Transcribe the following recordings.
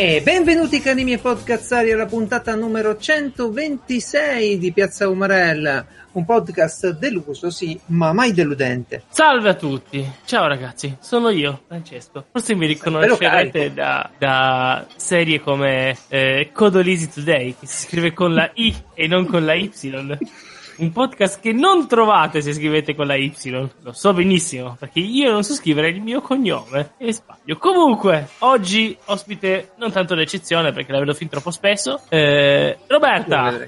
E benvenuti cari miei podcazzari alla puntata numero 126 di Piazza Umarella, un podcast deluso sì, ma mai deludente. Salve a tutti, ciao ragazzi, sono io, Francesco. Forse mi riconoscerete da, da, serie come eh, Codolisi Today, che si scrive con la I e non con la Y. Un podcast che non trovate se scrivete con la Y. Lo so benissimo, perché io non so scrivere il mio cognome e sbaglio. Comunque, oggi ospite non tanto d'eccezione perché la vedo fin troppo spesso. Eh, Roberta.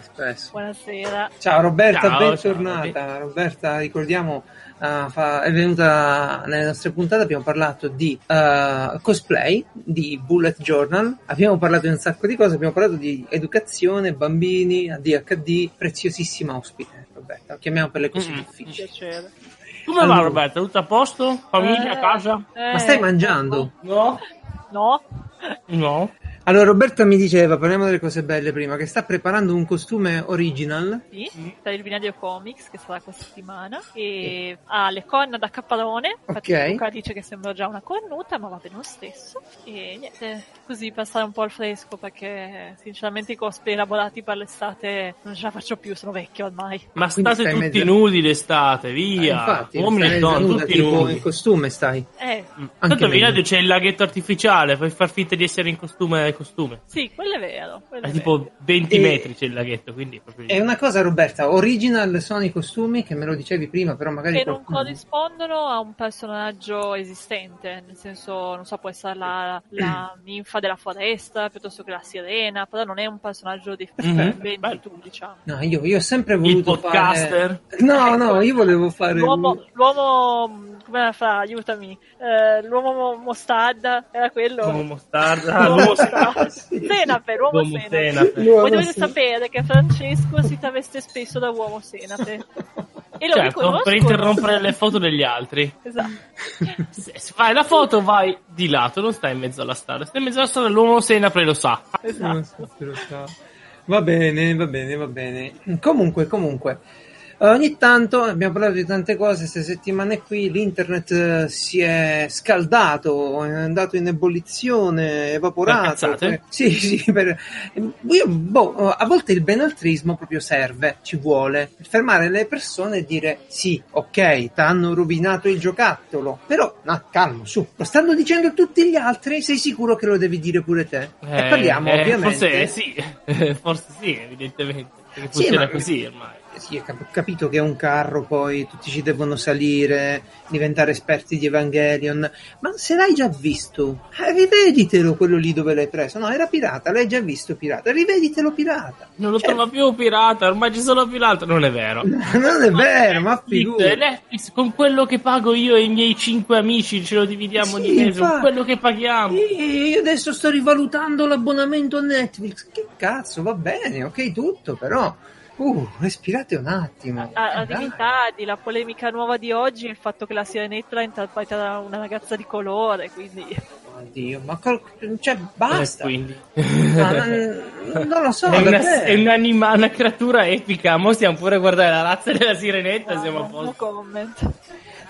Buonasera. Ciao Roberta, ciao, bentornata. Ciao. Roberta, ricordiamo Uh, fa, è venuta nelle nostre puntate. Abbiamo parlato di uh, cosplay, di bullet journal, abbiamo parlato di un sacco di cose. Abbiamo parlato di educazione, bambini, ADHD, preziosissima ospite. Roberta, chiamiamo per le cose mm, difficili. Piacere. Come allora. va Roberta? Tutto a posto? Famiglia, eh, casa? Eh, Ma stai mangiando? No. No. No. Allora, Roberta mi diceva, parliamo delle cose belle prima, che sta preparando un costume original. Sì, per il Binario Comics che sarà questa settimana. E ha le corna da. Infatti, okay. Luca dice che sembra già una cornuta, ma va bene lo stesso. E niente, così per stare un po' al fresco, perché sinceramente i cosplay elaborati per l'estate non ce la faccio più, sono vecchio ormai. Ma state tutti mezzo... nudi l'estate, via. Eh, infatti, Uomini e donne, tutti tipo nudi. in costume stai. Eh. Mm. Tanto a Binario c'è il laghetto artificiale, puoi far finta di essere in costume costume. Sì, quello è vero. Quello è, è tipo vero. 20 e... metri c'è il laghetto, quindi proprio... È una cosa Roberta, original sono i costumi che me lo dicevi prima, però magari... Che qualcuno... non corrispondono a un personaggio esistente, nel senso, non so, può essere la, la ninfa della foresta piuttosto che la sirena, però non è un personaggio di mm-hmm. tu, diciamo. No, io, io ho sempre voluto il podcaster? Fare... No, no, io volevo fare... L'uomo, l'uomo come la fa? Aiutami. Eh, l'uomo mostarda era quello. L'uomo mostarda. l'uomo mostarda. sì. Senape, l'uomo, l'uomo senape. senape. Voi dovete sapere che Francesco si traveste spesso da uomo senape. E lo certo, per interrompere le foto degli altri. Esatto. Se fai la foto vai di lato, non stai in mezzo alla strada. Stai in mezzo alla strada, l'uomo senape lo sa. Esatto. Va bene, va bene, va bene. Comunque, comunque. Ogni tanto abbiamo parlato di tante cose queste settimane qui, l'internet eh, si è scaldato, è andato in ebollizione, evaporato. Per, sì, sì, per, io, boh, a volte il benaltrismo proprio serve, ci vuole, per fermare le persone e dire sì, ok, ti hanno rovinato il giocattolo, però no, calmo, su, lo stanno dicendo tutti gli altri, sei sicuro che lo devi dire pure te? Eh, e parliamo eh, ovviamente... Forse sì, forse sì, evidentemente, perché funziona sì, così ormai sì, ho capito che è un carro, poi tutti ci devono salire, diventare esperti di Evangelion, ma se l'hai già visto, eh, riveditelo quello lì dove l'hai preso. No, era pirata, l'hai già visto pirata, riveditelo pirata. Non lo cioè... trova più pirata, ormai ci sono pirata. Non è vero. non è vero, ma figurati. Netflix, con quello che pago io e i miei cinque amici ce lo dividiamo sì, di mezzo, con quello che paghiamo. Io adesso sto rivalutando l'abbonamento a Netflix. Che cazzo, va bene, ok tutto, però Uh, respirate un attimo. A, a divinità la polemica nuova di oggi è il fatto che la sirenetta è interpretata da una ragazza di colore, quindi... Oddio, ma col... cioè basta. Eh, ma, non, non, lo so. È, una, è un'anima, una creatura epica. Mo stiamo pure a guardare la razza della sirenetta. No, siamo a posto. No comment.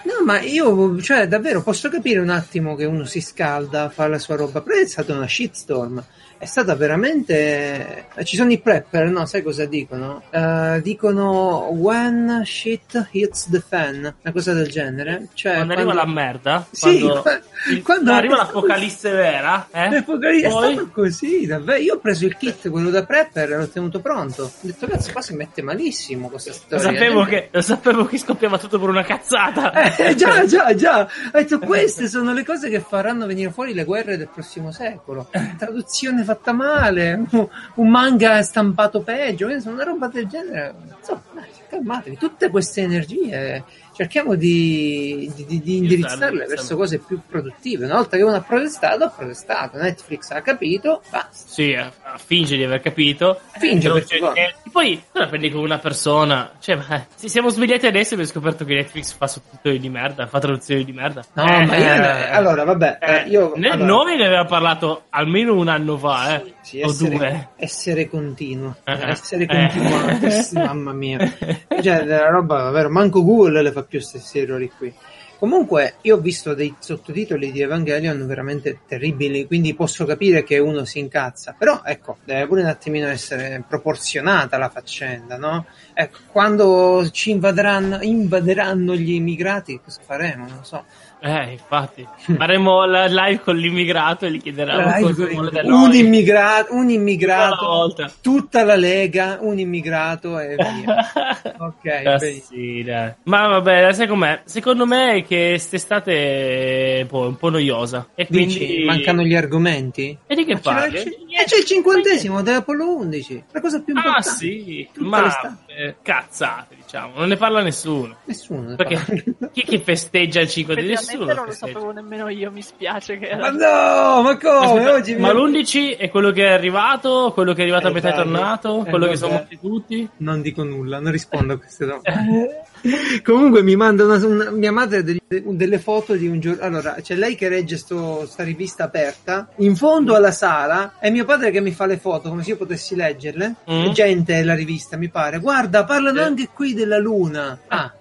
No, ma io, cioè, davvero posso capire un attimo che uno si scalda, fa la sua roba, però è stata una shitstorm è stata veramente. Ci sono i prepper, no? Sai cosa dicono? Uh, dicono when shit hits the fan, una cosa del genere. Cioè, quando, quando... arriva la merda, sì, quando, il... quando arriva l'apocalisse vera, eh? L'apocalisse Poi... è stato così, davvero. Io ho preso il kit, quello da prepper, e l'ho tenuto pronto. Ho detto, cazzo, qua si mette malissimo questa storia. Lo sapevo, che, lo sapevo che scoppiava tutto per una cazzata. Eh, già, già, già. Ho detto, queste sono le cose che faranno venire fuori le guerre del prossimo secolo. Traduzione fatta male, un manga stampato peggio, una roba del genere. Insomma, calmatevi, tutte queste energie cerchiamo di, di, di indirizzarle verso cose più produttive. Una volta che uno ha protestato, ha protestato. Netflix ha capito, basta. Sì, eh, finge di aver capito. Finge eh, perché eh, poi tu la prendi come una persona. Cioè, eh, ci siamo svegliati adesso e abbiamo scoperto che Netflix fa sottotitoli di merda, fa traduzioni di merda. No, eh, ma io. Eh, allora, vabbè, io. Nel allora, nome ne aveva parlato almeno un anno fa, eh. Sì, essere, o due. Essere continuo. essere continuo. mamma mia. Cioè, la roba, davvero, manco Google le fa più questi errori qui. Comunque, io ho visto dei sottotitoli di Evangelion veramente terribili, quindi posso capire che uno si incazza. Però, ecco, deve pure un attimino essere proporzionata la faccenda, no? Ecco, quando ci invaderanno, invaderanno gli immigrati, cosa faremo? Non lo so. Eh, infatti, faremo la live con l'immigrato e gli da noi. Un immigrato, un immigrato tutta la Lega, un immigrato e via. ok, ah, sì, Ma vabbè, sai com'è? Secondo me è che quest'estate è un po' noiosa. E quindi Dici, mancano gli argomenti? E di che ma parli? C'è, c'è, c'è il cinquantesimo dell'Apollo 11, la cosa più ah, importante. Ah, sì, ma eh, cazzate, diciamo, non ne parla nessuno. Nessuno. Perché chi, chi festeggia il 5 di nessuno? non lo sapevo nemmeno io, mi spiace che Ma no, ma come? Aspetta, Oggi ma l'11 è quello che è arrivato, quello che è arrivato a metà è tornato, quello che sono morti tutti? Non dico nulla, non rispondo a queste domande. Comunque mi manda una, una, mia madre delle, delle foto di un giorno. Allora, c'è lei che regge sto, sta rivista aperta. In fondo alla sala è mio padre che mi fa le foto come se io potessi leggerle. Mm. Gente la rivista, mi pare. Guarda, parlano eh. anche qui della luna. Ah,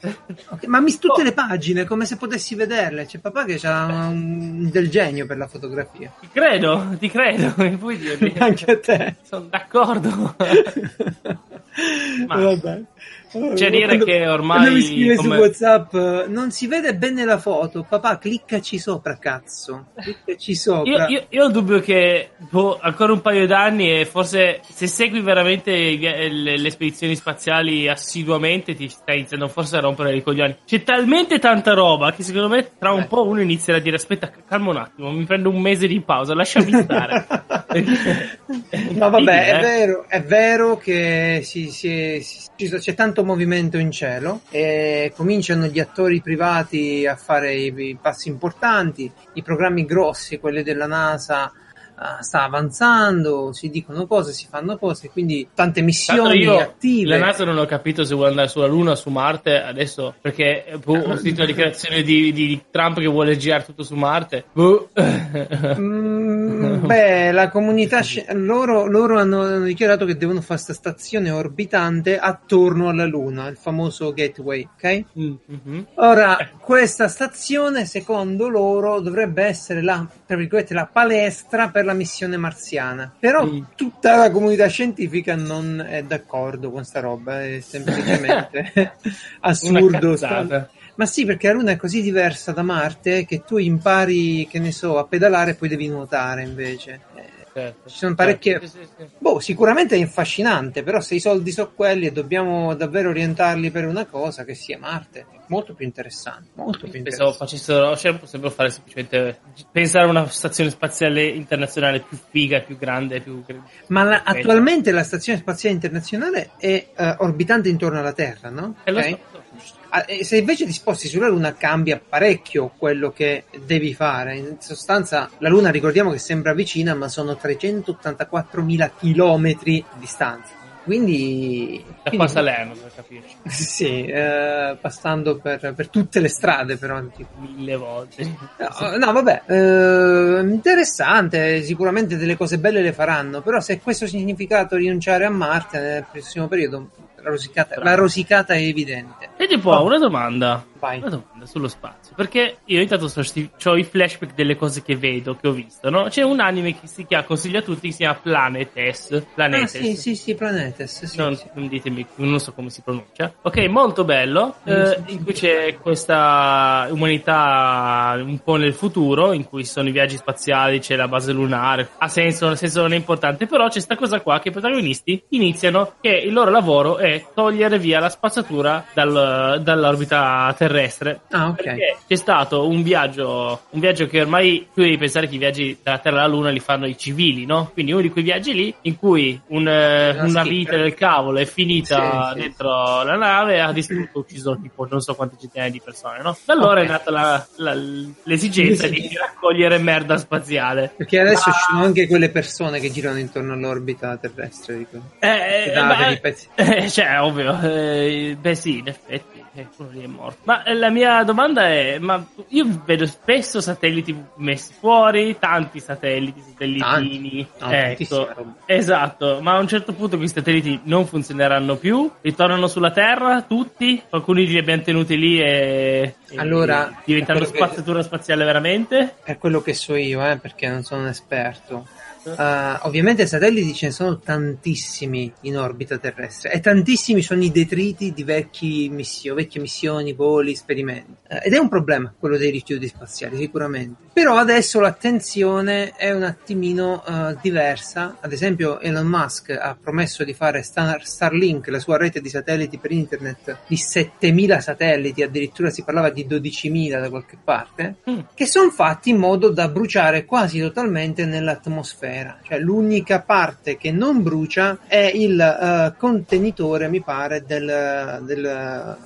okay. ma mi tutte oh. le pagine come se potessi vederle. C'è papà che ha un, del genio per la fotografia. Ti credo, ti credo. Puoi dirmi. anche a te. Sono d'accordo. ma... Vabbè. C'è dire quando, che ormai. mi scrive come... su WhatsApp: Non si vede bene la foto. Papà, cliccaci sopra, cazzo. Cliccaci sopra. Io, io, io ho il dubbio che boh, ancora un paio d'anni e forse se segui veramente le, le, spedizioni spaziali assiduamente ti stai iniziando forse a rompere i coglioni. C'è talmente tanta roba che secondo me tra un eh. po' uno inizierà a dire: Aspetta, calma un attimo, mi prendo un mese di pausa, lasciami stare. no, vabbè, è vero, è vero che si, si, si, c'è tanto tanto movimento in cielo e cominciano gli attori privati a fare i, i passi importanti, i programmi grossi, quelli della NASA uh, sta avanzando, si dicono cose, si fanno cose, quindi tante missioni io, attive. La NASA non ho capito se vuole andare sulla Luna o su Marte adesso, perché boh, ho sentito la dichiarazione di, di, Trump che vuole girare tutto su Marte. Boh. Mm, beh, la comunità, loro, loro hanno, hanno, dichiarato che devono fare questa stazione orbitante attorno alla Luna, il famoso gateway, ok? Mm-hmm. Ora, questa stazione, secondo loro, dovrebbe essere la, tra virgolette, la palestra per la missione marziana. Però mm. tutta la comunità scientifica non è d'accordo con sta roba, è semplicemente assurdo. Ma sì, perché la Luna è così diversa da Marte che tu impari, che ne so, a pedalare e poi devi nuotare invece. Certo, Ci sono parecchie. Certo, sì, sì. Boh, sicuramente è affascinante, però se i soldi sono quelli e dobbiamo davvero orientarli per una cosa che sia Marte, è molto più interessante. Molto più Pensavo facessero, cioè, potrebbero fare semplicemente pensare a una stazione spaziale internazionale più figa, più grande, più. Ma la, attualmente la stazione spaziale internazionale è uh, orbitante intorno alla Terra, no? Eh, okay? so, se invece ti sposti sulla Luna cambia parecchio quello che devi fare. In sostanza, la Luna ricordiamo che sembra vicina, ma sono 384.000 km di distanza. Quindi. Da qua Salerno per capirci. Sì, eh, passando per, per, tutte le strade, però. Tipo. Mille volte. No, no vabbè, eh, interessante. Sicuramente delle cose belle le faranno. Però, se questo significato rinunciare a Marte nel prossimo periodo, la rosicata, la rosicata è evidente. E tipo, oh. una domanda. Vai. Una domanda sullo spazio. Perché io intanto ho i flashback delle cose che vedo, che ho visto, no? C'è un anime che si chiama, consiglio a tutti, che si chiama Planetes. Planetes. Ah, sì, sì, sì, Planetes. Sì, non, sì. ditemi, non so come si pronuncia. Ok, molto bello. Eh, in cui c'è questa umanità un po' nel futuro, in cui sono i viaggi spaziali, c'è la base lunare. Ha senso, nel senso non è importante, però c'è questa cosa qua che i protagonisti iniziano che il loro lavoro è togliere via la spazzatura dal, dall'orbita terrestre. Ah, ok. Perché c'è stato un viaggio, un viaggio che ormai tu devi pensare che i viaggi dalla Terra alla Luna li fanno i civili, no? Quindi uno di quei viaggi lì in cui un, una, una vita del cavolo è finita sì, dentro sì. la nave ha distrutto, ucciso tipo non so quante centinaia di persone, no? Da allora okay. è nata la, la, l'esigenza sì. di raccogliere merda spaziale. Perché adesso ah. ci sono anche quelle persone che girano intorno all'orbita terrestre, dico. Eh, eh, eh, cioè, ovvio. Eh, beh sì, in effetti quello lì è morto. Ma eh, la mia domanda è: ma io vedo spesso satelliti messi fuori, tanti satelliti, satellitini. Tanti. ecco, esatto. Ma a un certo punto questi satelliti non funzioneranno più, ritornano sulla Terra tutti. Alcuni li abbiamo tenuti lì e, e allora, diventano spazzatura che... spaziale veramente. Per quello che so io, eh, perché non sono un esperto Uh, ovviamente satelliti ce ne sono tantissimi in orbita terrestre e tantissimi sono i detriti di missio, vecchie missioni, voli, esperimenti. Uh, ed è un problema quello dei rifiuti spaziali, sicuramente. Però adesso l'attenzione è un attimino uh, diversa. Ad esempio, Elon Musk ha promesso di fare Star- Starlink, la sua rete di satelliti per internet, di 7000 satelliti, addirittura si parlava di 12.000 da qualche parte, mm. che sono fatti in modo da bruciare quasi totalmente nell'atmosfera primavera, cioè l'unica parte che non brucia è il uh, contenitore, mi pare, del, del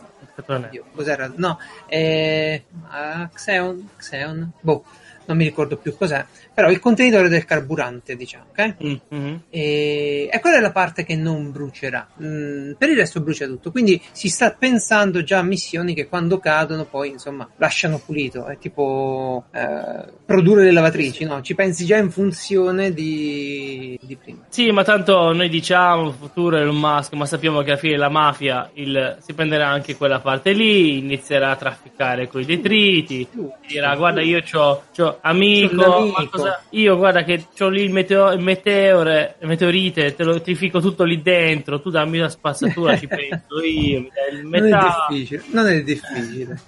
Oddio, cos'era? No, è uh, Xeon, Xeon, boh, non mi ricordo più cos'è, però il contenitore del carburante, diciamo, ok? Mm-hmm. E, e, quella è la parte che non brucerà. Mm, per il resto brucia tutto. Quindi si sta pensando già a missioni che quando cadono poi, insomma, lasciano pulito. È tipo eh, produrre le lavatrici, no? Ci pensi già in funzione di, di prima. Sì, ma tanto noi diciamo futuro Elon Musk, ma sappiamo che alla fine la mafia il, si prenderà anche quella parte lì, inizierà a trafficare con i detriti, dirà guarda io ho amico, cosa, io guarda che ho lì il, meteo, il meteore, il meteorite, te lo ti fico tutto lì dentro, tu dammi la spazzatura, ci penso io, metà. Non è difficile, non è difficile,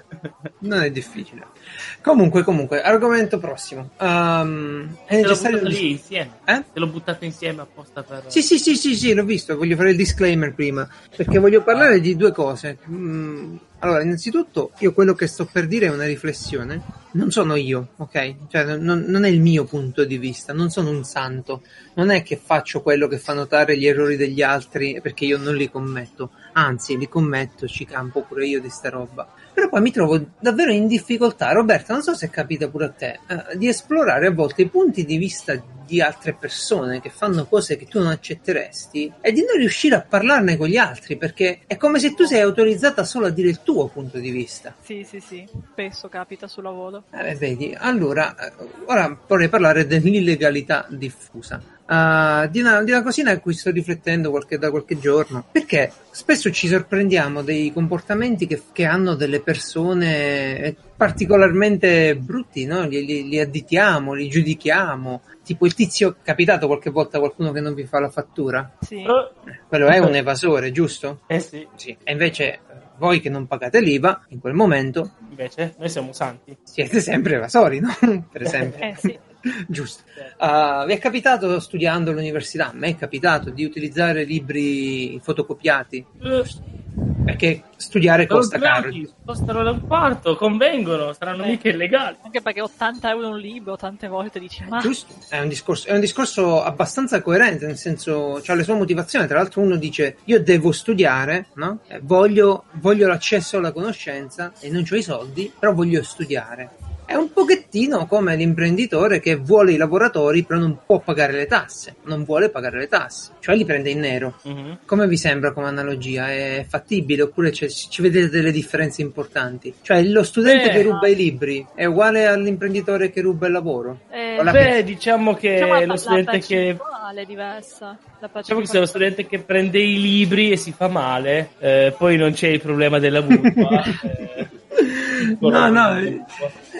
non è difficile. Comunque, comunque, argomento prossimo. Um, è te necessario... l'ho lì insieme. Eh? Te l'ho buttato insieme apposta per... Sì, sì, sì, sì, sì, l'ho visto, voglio fare il disclaimer prima, perché voglio parlare di due cose. Mm, allora, innanzitutto, io quello che sto per dire è una riflessione. Non sono io, ok? Cioè, non, non, è il mio punto di vista, non sono un santo. Non è che faccio quello che fa notare gli errori degli altri perché io non li commetto. Anzi, li commetto, ci campo pure io di sta roba. Però poi mi trovo davvero in difficoltà, Roberta, non so se capita pure a te, eh, di esplorare a volte i punti di vista di altre persone che fanno cose che tu non accetteresti e di non riuscire a parlarne con gli altri perché è come se tu sei autorizzata solo a dire il tuo punto di vista. Sì, sì, sì, spesso capita sul lavoro. Eh, vedi, allora, eh, ora vorrei parlare dell'illegalità diffusa. Uh, di, una, di, una, cosina a cui sto riflettendo qualche, da qualche giorno perché spesso ci sorprendiamo dei comportamenti che, che hanno delle persone particolarmente brutti, no? li, li, li, additiamo, li giudichiamo. Tipo il tizio, capitato qualche volta qualcuno che non vi fa la fattura? Sì. Eh, quello è un evasore, giusto? Eh sì. sì. E invece voi che non pagate l'IVA, in quel momento... Invece, noi siamo santi. Siete sempre evasori, no? per esempio. eh sì. Giusto. Uh, vi è capitato studiando all'università? A me è capitato di utilizzare libri fotocopiati. Uh. Perché studiare costa caro. Costano da un quarto, convengono, saranno eh. mica illegali. Anche perché 80 euro un libro, tante volte dici ma... Giusto, è un, discorso, è un discorso abbastanza coerente, nel senso, ha le sue motivazioni. Tra l'altro uno dice, io devo studiare, no? Eh, voglio, voglio l'accesso alla conoscenza e non ho i soldi, però voglio studiare è un pochettino come l'imprenditore che vuole i lavoratori però non può pagare le tasse, non vuole pagare le tasse, cioè li prende in nero. Uh-huh. Come vi sembra come analogia? È fattibile oppure ci vedete delle differenze importanti? Cioè lo studente beh, che ruba i libri è uguale all'imprenditore che ruba il lavoro? Eh, beh, diciamo che diciamo lo studente che... è diversa. Diciamo che se lo studente che prende i libri e si fa male, eh, poi non c'è il problema della multa. eh, no, no, il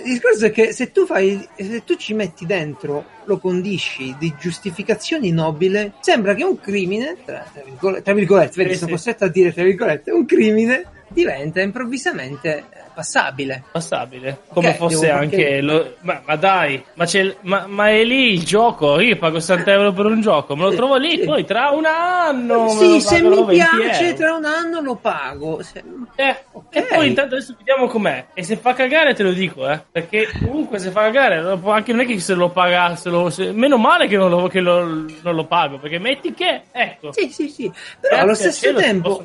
discorso è che se tu fai, se tu ci metti dentro, lo condisci di giustificazioni nobili, sembra che un crimine, tra, tra virgolette, virgolette vedi, sì, sono sì. costretto a dire tra virgolette, un crimine diventa improvvisamente passabile. Passabile. Come okay, fosse anche. Lo... Ma, ma, dai, ma, ma, ma, è lì il gioco. Io pago 60 euro per un gioco, me lo trovo lì. Poi tra un anno. Sì, se mi piace, euro. tra un anno lo pago. Se... Eh, okay. E poi intanto adesso vediamo com'è. E se fa cagare, te lo dico, eh. Perché comunque se fa cagare, anche non è che se lo paga. Se lo, se... Meno male che, non lo, che lo, non lo pago. Perché metti che. Ecco. Sì, sì, sì. Però allo stesso tempo.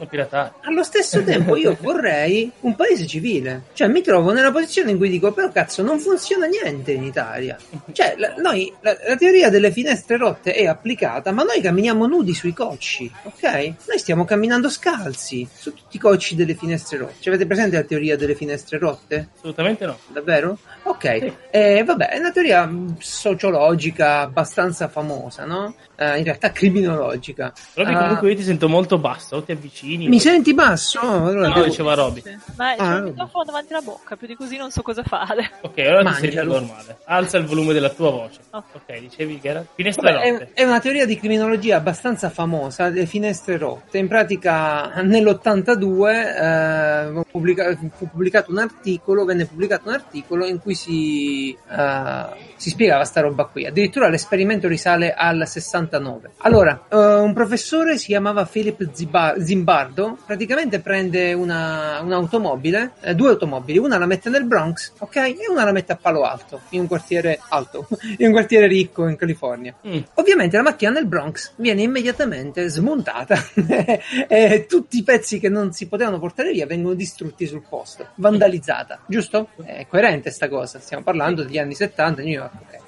Allo stesso tempo io vorrei un paese civile Cioè, mi trovo nella posizione in cui dico, però cazzo, non funziona niente in Italia. Cioè, la, noi, la, la, teoria delle finestre rotte è applicata, ma noi camminiamo nudi sui cocci, ok? Noi stiamo camminando scalzi su tutti i cocci delle finestre rotte. Cioè, avete presente la teoria delle finestre rotte? Assolutamente no. Davvero? Ok. Sì. Eh, vabbè, è una teoria sociologica abbastanza famosa, no? Eh, in realtà criminologica. Roby, uh, comunque io ti sento molto basso, o ti avvicini. Mi o... senti basso? Allora no, devo... diceva Roby. Ma c'è ah, il microfono davanti alla bocca, più di così non so cosa fare. Ok, allora Mangialo. ti senti normale. Alza il volume della tua voce. Oh. Ok, dicevi che era finestre Vabbè, rotte. È, è, una teoria di criminologia abbastanza famosa, le finestre rotte. In pratica nell'82 eh, pubblica- fu pubblicato un articolo, venne pubblicato un articolo in cui si, uh, si spiegava sta roba qui. Addirittura l'esperimento risale al 69. Allora, uh, un professore si chiamava Philip Zimbardo, praticamente prende una, un'automobile, eh, due automobili, una la mette nel Bronx, ok? E una la mette a Palo Alto, in un quartiere alto, in un quartiere ricco in California. Mm. Ovviamente la macchina nel Bronx viene immediatamente smontata e tutti i pezzi che non si potevano portare via vengono distrutti sul posto, vandalizzata, giusto? È coerente sta cosa, stiamo parlando degli anni 70 New York.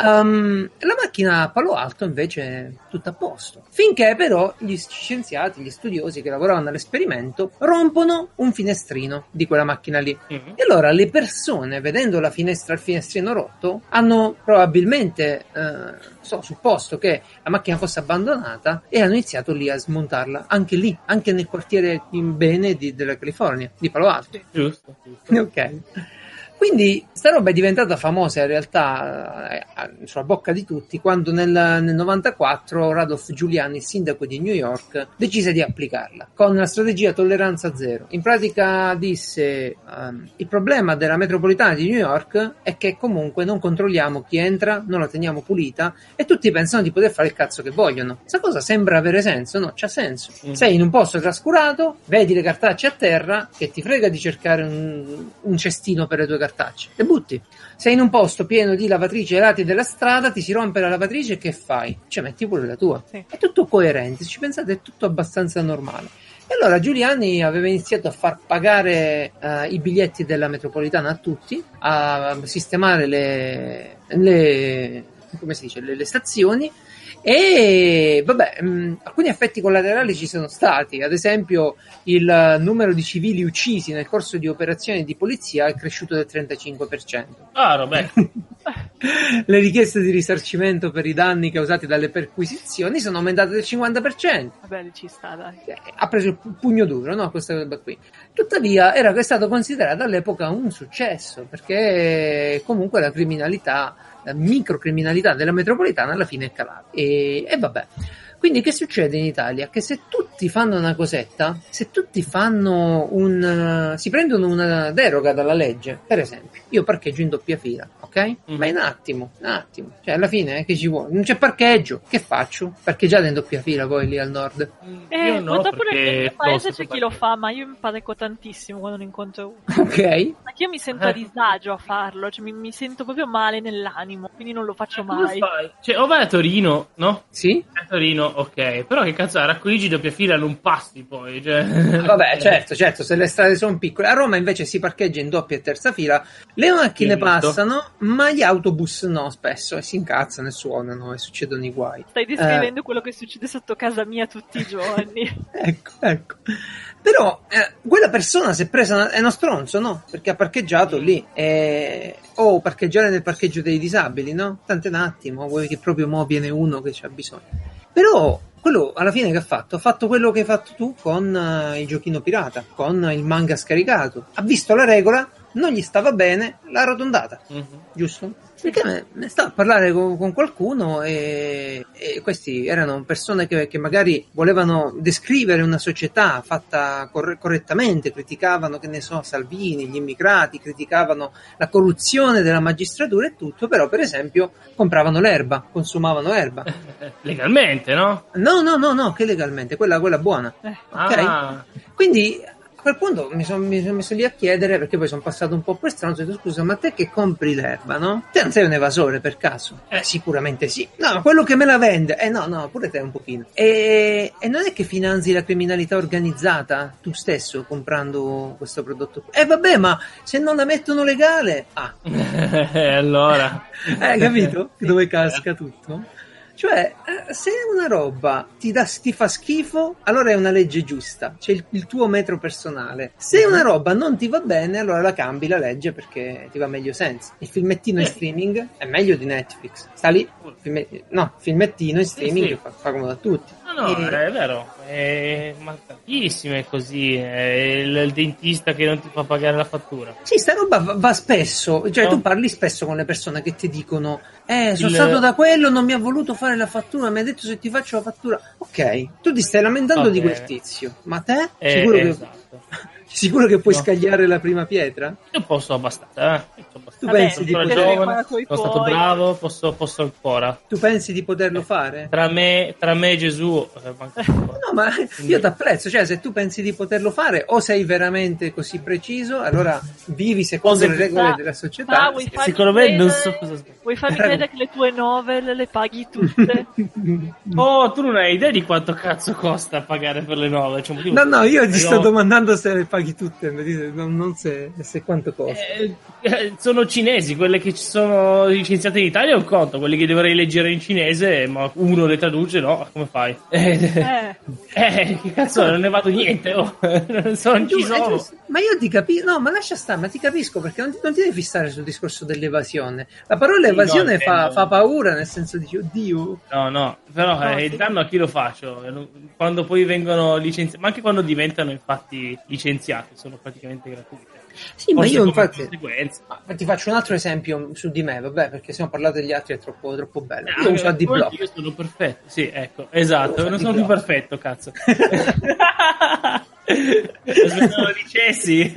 Um, la macchina a Palo Alto invece è tutta a posto. Finché però gli scienziati, gli studiosi che lavoravano all'esperimento rompono un finestrino di quella macchina lì. Mm-hmm. E allora le persone, vedendo la finestra, il finestrino rotto, hanno probabilmente eh, so, supposto che la macchina fosse abbandonata e hanno iniziato lì a smontarla. Anche lì, anche nel quartiere in bene di, della California, di Palo Alto. Giusto. giusto. Ok. Quindi sta roba è diventata famosa in realtà eh, sulla bocca di tutti quando nel, nel 94 Radolf Giuliani, il sindaco di New York, decise di applicarla con la strategia tolleranza zero. In pratica disse um, il problema della metropolitana di New York è che comunque non controlliamo chi entra, non la teniamo pulita e tutti pensano di poter fare il cazzo che vogliono. Questa cosa sembra avere senso? No, c'ha senso. Mm. Sei in un posto trascurato, vedi le cartacce a terra, che ti frega di cercare un, un cestino per le tue cartacce cartacce, le butti. Sei in un posto pieno di lavatrici ai lati della strada, ti si rompe la lavatrice, che fai? Cioè, metti pure la tua. Sì. È tutto coerente, se ci pensate è tutto abbastanza normale. E allora Giuliani aveva iniziato a far pagare uh, i biglietti della metropolitana a tutti, a sistemare le, le, come si dice, le, le stazioni e vabbè, mh, mm, alcuni effetti collaterali ci sono stati, ad esempio il numero di civili uccisi nel corso di operazioni di polizia è cresciuto del 35%. Ah, vabbè. Le richieste di risarcimento per i danni causati dalle perquisizioni sono aumentate del 50%. Vabbè, ci sta, dai. Eh, ha preso il pugno duro, no? Questa roba qui. Tuttavia, era stato considerato all'epoca un successo, perché comunque la criminalità microcriminalità della metropolitana alla fine è calata. E, e vabbè. Quindi che succede in Italia? Che se tutti fanno una cosetta, se tutti fanno un... si prendono una deroga dalla legge, per esempio, io parcheggio in doppia fila, ok? Mm. Ma un attimo, un attimo, cioè alla fine eh, che ci vuole? Non c'è parcheggio, che faccio? Parcheggiate in doppia fila poi lì al nord? Eh, io no, pure nel mio paese c'è chi lo fa, ma io imparecco tantissimo quando ne incontro uno. Ok. Ma io mi sento a disagio a farlo, cioè mi, mi sento proprio male nell'animo, quindi non lo faccio mai. Come fai? Cioè, o vai a Torino, no? Sì. A Torino ok. Però che cazzo, a Racconigi doppia fila non passi poi. Cioè... Vabbè, certo, certo, se le strade sono piccole. A Roma invece si parcheggia in doppia e terza fila. Le macchine passano, ma gli autobus no, spesso. E si incazzano e suonano e succedono i guai. Stai descrivendo eh... quello che succede sotto casa mia tutti i giorni. ecco, ecco. Però eh, quella persona si è presa una, è uno stronzo, no? Perché ha parcheggiato lì. E... O parcheggiare nel parcheggio dei disabili, no? Tanto un attimo, vuoi che proprio mo viene uno che c'ha bisogno. Però quello alla fine che ha fatto? Ha fatto quello che hai fatto tu con uh, il giochino pirata, con il manga scaricato. Ha visto la regola, non gli stava bene, l'ha arrotondata. Mm-hmm. Giusto? Perché me, stava a parlare con, con qualcuno e, e, questi erano persone che, che, magari volevano descrivere una società fatta corre, correttamente, criticavano, che ne so, Salvini, gli immigrati, criticavano la corruzione della magistratura e tutto, però per esempio compravano l'erba, consumavano erba. Legalmente, no? No, no, no, no, che legalmente, quella, quella buona. Eh. Okay? Ah. Quindi a quel punto mi sono, mi sono messo lì a chiedere, perché poi sono passato un po' per stronzo, ho detto scusa, ma te che compri l'erba, no? Te non sei un evasore per caso? Eh, sicuramente sì. No, ma quello che me la vende, eh no, no, pure te un pochino. E, e non è che finanzi la criminalità organizzata tu stesso comprando questo prodotto? Eh vabbè, ma se non la mettono legale, ah. allora. eh, capito? Dove casca tutto? Cioè, eh, se una roba ti, dà, ti fa schifo, allora è una legge giusta, c'è il, il, tuo metro personale. Se mhm. una roba non ti va bene, allora la cambi la legge perché ti va meglio senza. Il filmettino in streaming è meglio di Netflix. Sta lì, filme, no, filmettino in streaming sì, sì. Fa, fa comodo a tutti. No, no, e... è vero, è ma tantissimo è così, è il, il, dentista che non ti fa pagare la fattura. Sì, sta roba va, va spesso, cioè no. tu parli spesso con le persone che ti dicono eh, sono il... stato da quello, non mi ha voluto fare la fattura, mi ha detto se ti faccio la fattura. Ok, tu ti stai lamentando okay. di quel tizio, ma te? Eh, sicuro esatto. che... Sicuro che puoi no. scagliare la prima pietra? Io posso abbastanza, eh. Tu Vabbè, pensi di poter... giovane, sono stato bravo, posso, posso, ancora. Tu pensi di poterlo fare? Tra me, tra me e Gesù. Eh, no, ma io ti apprezzo, cioè se tu pensi di poterlo fare o sei veramente così preciso, allora vivi secondo le regole della società. Ah, Secondo me non so cosa Vuoi farmi credere che le tue novel le paghi tutte? oh, tu non hai idea di quanto cazzo costa pagare per le novel. Cioè, no, no, io ti sto domandando se le paghi tutte, non, non se, se, quanto costa. Eh, eh, sono cinesi, quelle che ci sono licenziate in Italia un conto, quelle che dovrei leggere in cinese, ma uno le traduce, no? Come fai? Eh, eh che cazzo, non ne vado niente, oh. non ci sono. Ma io ti capisco, no, ma lascia stare, ma ti capisco perché non ti, non ti devi fissare sul discorso dell'evasione. La parola sì, evasione no, fa, fa, paura, nel senso di oddio. No, no, però no, eh, il danno a chi lo faccio? Quando poi vengono licenziati, ma anche quando diventano infatti licenziati, sono praticamente gratuiti. Sì, ma io infatti ti faccio un altro esempio su di me, vabbè, perché se non parlate degli altri è troppo, troppo bello. io ah, uso AdBlock. Io sono perfetto, sì, ecco, esatto, non sono più perfetto, cazzo. Aspettavo lo dicessi.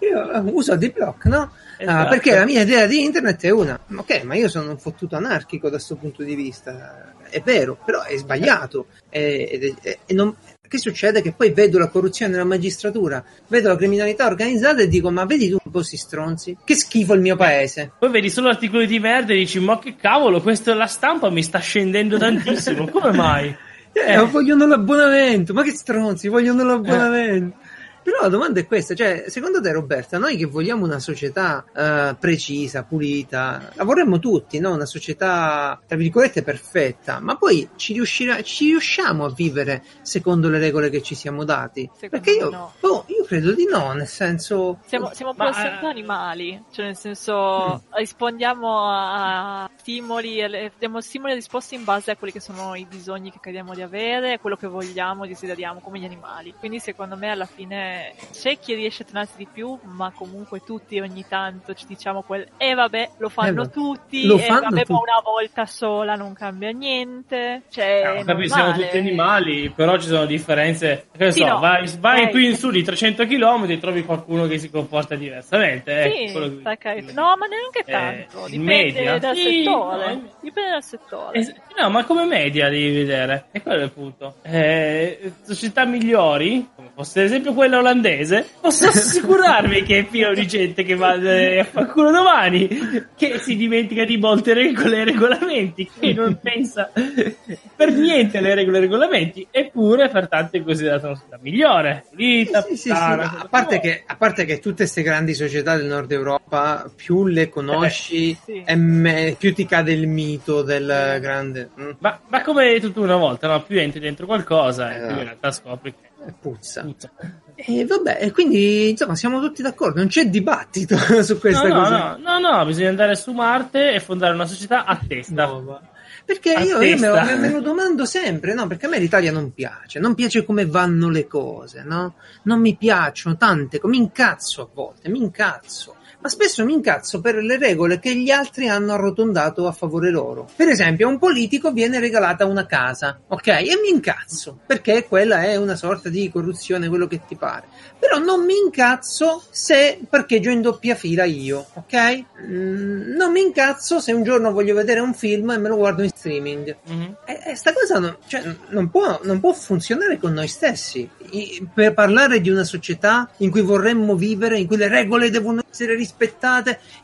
io uso AdBlock, no? Esatto. Ah, perché la mia idea di internet è una, ok, ma io sono un fottuto anarchico da questo punto di vista, è vero, però è sbagliato e, e, e non, che succede? Che poi vedo la corruzione nella magistratura, vedo la criminalità organizzata e dico: Ma vedi tu un po' si stronzi? Che schifo il mio paese. Poi vedi solo articoli di merda e dici: Ma che cavolo, questa la stampa mi sta scendendo tantissimo. Come mai? Eh, eh. vogliono l'abbonamento, ma che stronzi, vogliono l'abbonamento. Eh. Però la domanda è questa, cioè, secondo te Roberta, noi che vogliamo una società uh, precisa, pulita, la vorremmo tutti, no? Una società, tra virgolette, perfetta, ma poi ci, riuscirà, ci riusciamo a vivere secondo le regole che ci siamo dati? Secondo Perché io, no. oh, io credo di no, nel senso... Siamo, siamo ma, sempre eh... animali, cioè nel senso mm. rispondiamo a stimoli, diamo stimoli risposte in base a quelli che sono i bisogni che crediamo di avere, quello che vogliamo, desideriamo come gli animali. Quindi secondo me alla fine c'è chi riesce a tenersi di più, ma comunque tutti ogni tanto ci diciamo quel e eh vabbè, lo fanno eh, tutti, lo e fanno vabbè, tutti. ma una volta sola non cambia niente. Cioè, eh, capisco, siamo tutti animali, però ci sono differenze. Che sì, so, no. vai, vai eh, qui in su di 300 km e trovi qualcuno che si comporta diversamente. Eh, sì, no, ma neanche eh, tanto, dipende media. dal sì, settore. No, dipende dal settore. Es- no, ma come media devi vedere, è quello il punto. Eh, società migliori, fosse ad esempio quella olandese, posso assicurarvi che è pieno di gente che va a fare culo domani, che si dimentica di molte regole e regolamenti, che non pensa per niente alle regole e regolamenti, eppure per tanto è considerata una società migliore, pulita, sì, sì, sì, a, parte che, a parte che tutte queste grandi società del nord Europa, più le conosci, eh, me, più ti cade il mito del grande... Mm. Ma, ma, come tutta una volta, no? più entri dentro qualcosa e più in realtà scopri che Puzza. Puzza. E vabbè, e quindi insomma siamo tutti d'accordo, non c'è dibattito su questa no, cosa. No, no, no, bisogna andare su Marte e fondare una società a testa. Nuova. Perché io, io me, lo, me, lo, domando sempre, no? Perché a me l'Italia non piace, non piace come vanno le cose, no? Non mi piacciono tante, mi incazzo a volte, mi incazzo ma spesso mi incazzo per le regole che gli altri hanno arrotondato a favore loro. Per esempio, a un politico viene regalata una casa, ok? E mi incazzo, perché quella è una sorta di corruzione, quello che ti pare. Però non mi incazzo se parcheggio in doppia fila io, ok? Mm, non mi incazzo se un giorno voglio vedere un film e me lo guardo in streaming. Mm-hmm. E, e sta cosa non, cioè, non, può, non può funzionare con noi stessi. I, per parlare di una società in cui vorremmo vivere, in cui le regole devono essere rispettate,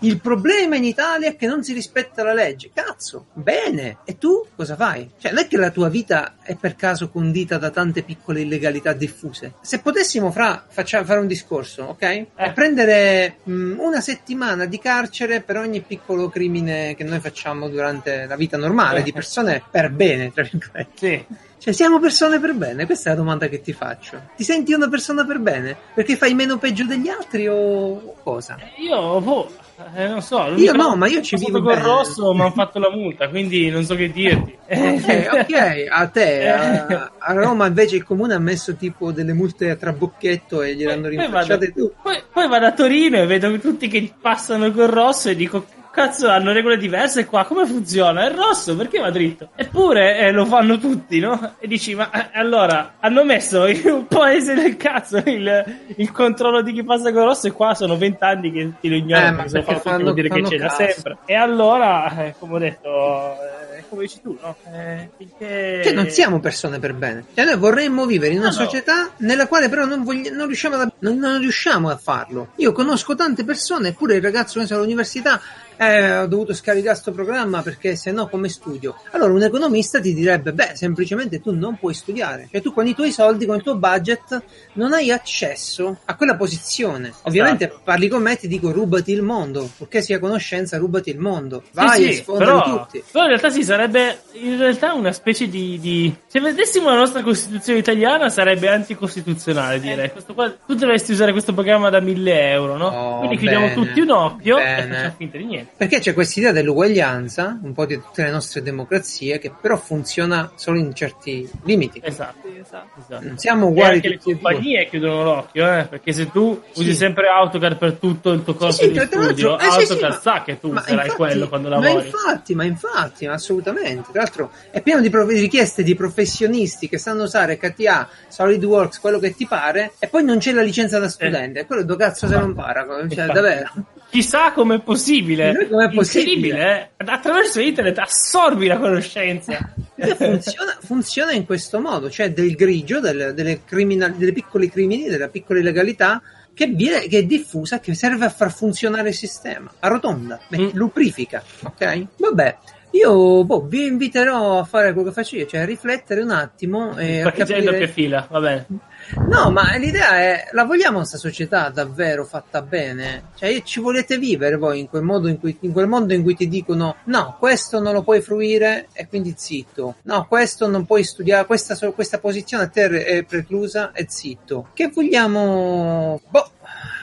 il problema in Italia è che non si rispetta la legge. Cazzo, bene. E tu cosa fai? Cioè, non è che la tua vita è per caso condita da tante piccole illegalità diffuse. Se potessimo fra, faccia, fare un discorso, ok? Eh. Prendere mh, mm, una settimana di carcere per ogni piccolo crimine che noi facciamo durante la vita normale, eh. di persone per bene, tra virgolette. Sì. Cioè, siamo persone per bene? Questa è la domanda che ti faccio. Ti senti una persona per bene? Perché fai meno peggio degli altri o cosa? Io, boh, eh, non so. Io no, ma io ci vivo con Rosso, mi hanno fatto la multa, quindi non so che dirti. ok, ok, a te. A, a, Roma invece il comune ha messo tipo delle multe a trabocchetto e gliel'hanno rinfacciate tu. Poi, poi vado a Torino e vedo tutti che passano con Rosso e dico cazzo hanno regole diverse qua, come funziona? È rosso, perché va dritto? Eppure eh, lo fanno tutti, no? E dici, ma eh, allora, hanno messo in un paese del cazzo il, il, controllo di chi passa con rosso e qua sono vent'anni che ti lo ignorano, eh, perché fanno, dire che c'è da sempre. E allora, eh, come ho detto eh, come dici tu, no? Eh, finché... Cioè, non siamo persone per bene. Cioè, noi vorremmo vivere in una no, società no. nella quale però non, vogli- non, riusciamo a, non, non, riusciamo a farlo. Io conosco tante persone, eppure il ragazzo che all'università eh, ho dovuto scaricare questo programma perché se no come studio? Allora un economista ti direbbe, beh, semplicemente tu non puoi studiare, cioè tu con i tuoi soldi, con il tuo budget, non hai accesso a quella posizione. Ovviamente esatto. parli con me e ti dico rubati il mondo, purché sia conoscenza, rubati il mondo. Vai sì, e sfondali tutti. Però in realtà sì, sarebbe in realtà una specie di, di... Se vedessimo la nostra Costituzione italiana sarebbe anticostituzionale, direi. Eh. Qua, tu dovresti usare questo programma da 1000 euro, no? Oh, Quindi chiudiamo tutti un occhio bene. e facciamo finta di niente. Perché c'è questa idea dell'uguaglianza, un po' di tutte le nostre democrazie, che però funziona solo in certi limiti. Esatto, esatto. esatto. Non siamo uguali. E anche le compagnie chiudono l'occhio, eh? perché se tu sì. usi sempre AutoCAD per tutto il tuo corso sì, sì, di studio, eh, AutoCAD sì, sa che tu sarai infatti, quello quando lavori. Ma infatti, ma infatti, assolutamente. Tra l'altro è pieno di, prof- richieste di professionisti che sanno usare KTA, SolidWorks, quello che ti pare, e poi non c'è la licenza da studente. Eh. Quello dove cazzo se non para? Cioè, davvero. Chissà com'è possibile. Com'è possibile? Eh? Attraverso internet assorbi la conoscenza. Funziona, funziona, in questo modo, cioè del grigio, del, delle, delle piccole crimini, della piccola illegalità che, viene, che, è diffusa, che serve a far funzionare il sistema, arrotonda, mm. lubrifica, ok? Vabbè. Io boh, vi inviterò a fare quello che faccio io, cioè a riflettere un attimo e Perché a capire... in doppia fila, va bene. No, ma l'idea è, la vogliamo questa società davvero fatta bene? Cioè, ci volete vivere voi in quel modo in cui, in quel mondo in cui ti dicono, no, questo non lo puoi fruire e quindi zitto. No, questo non puoi studiare, questa, questa posizione a te è preclusa e zitto. Che vogliamo, boh,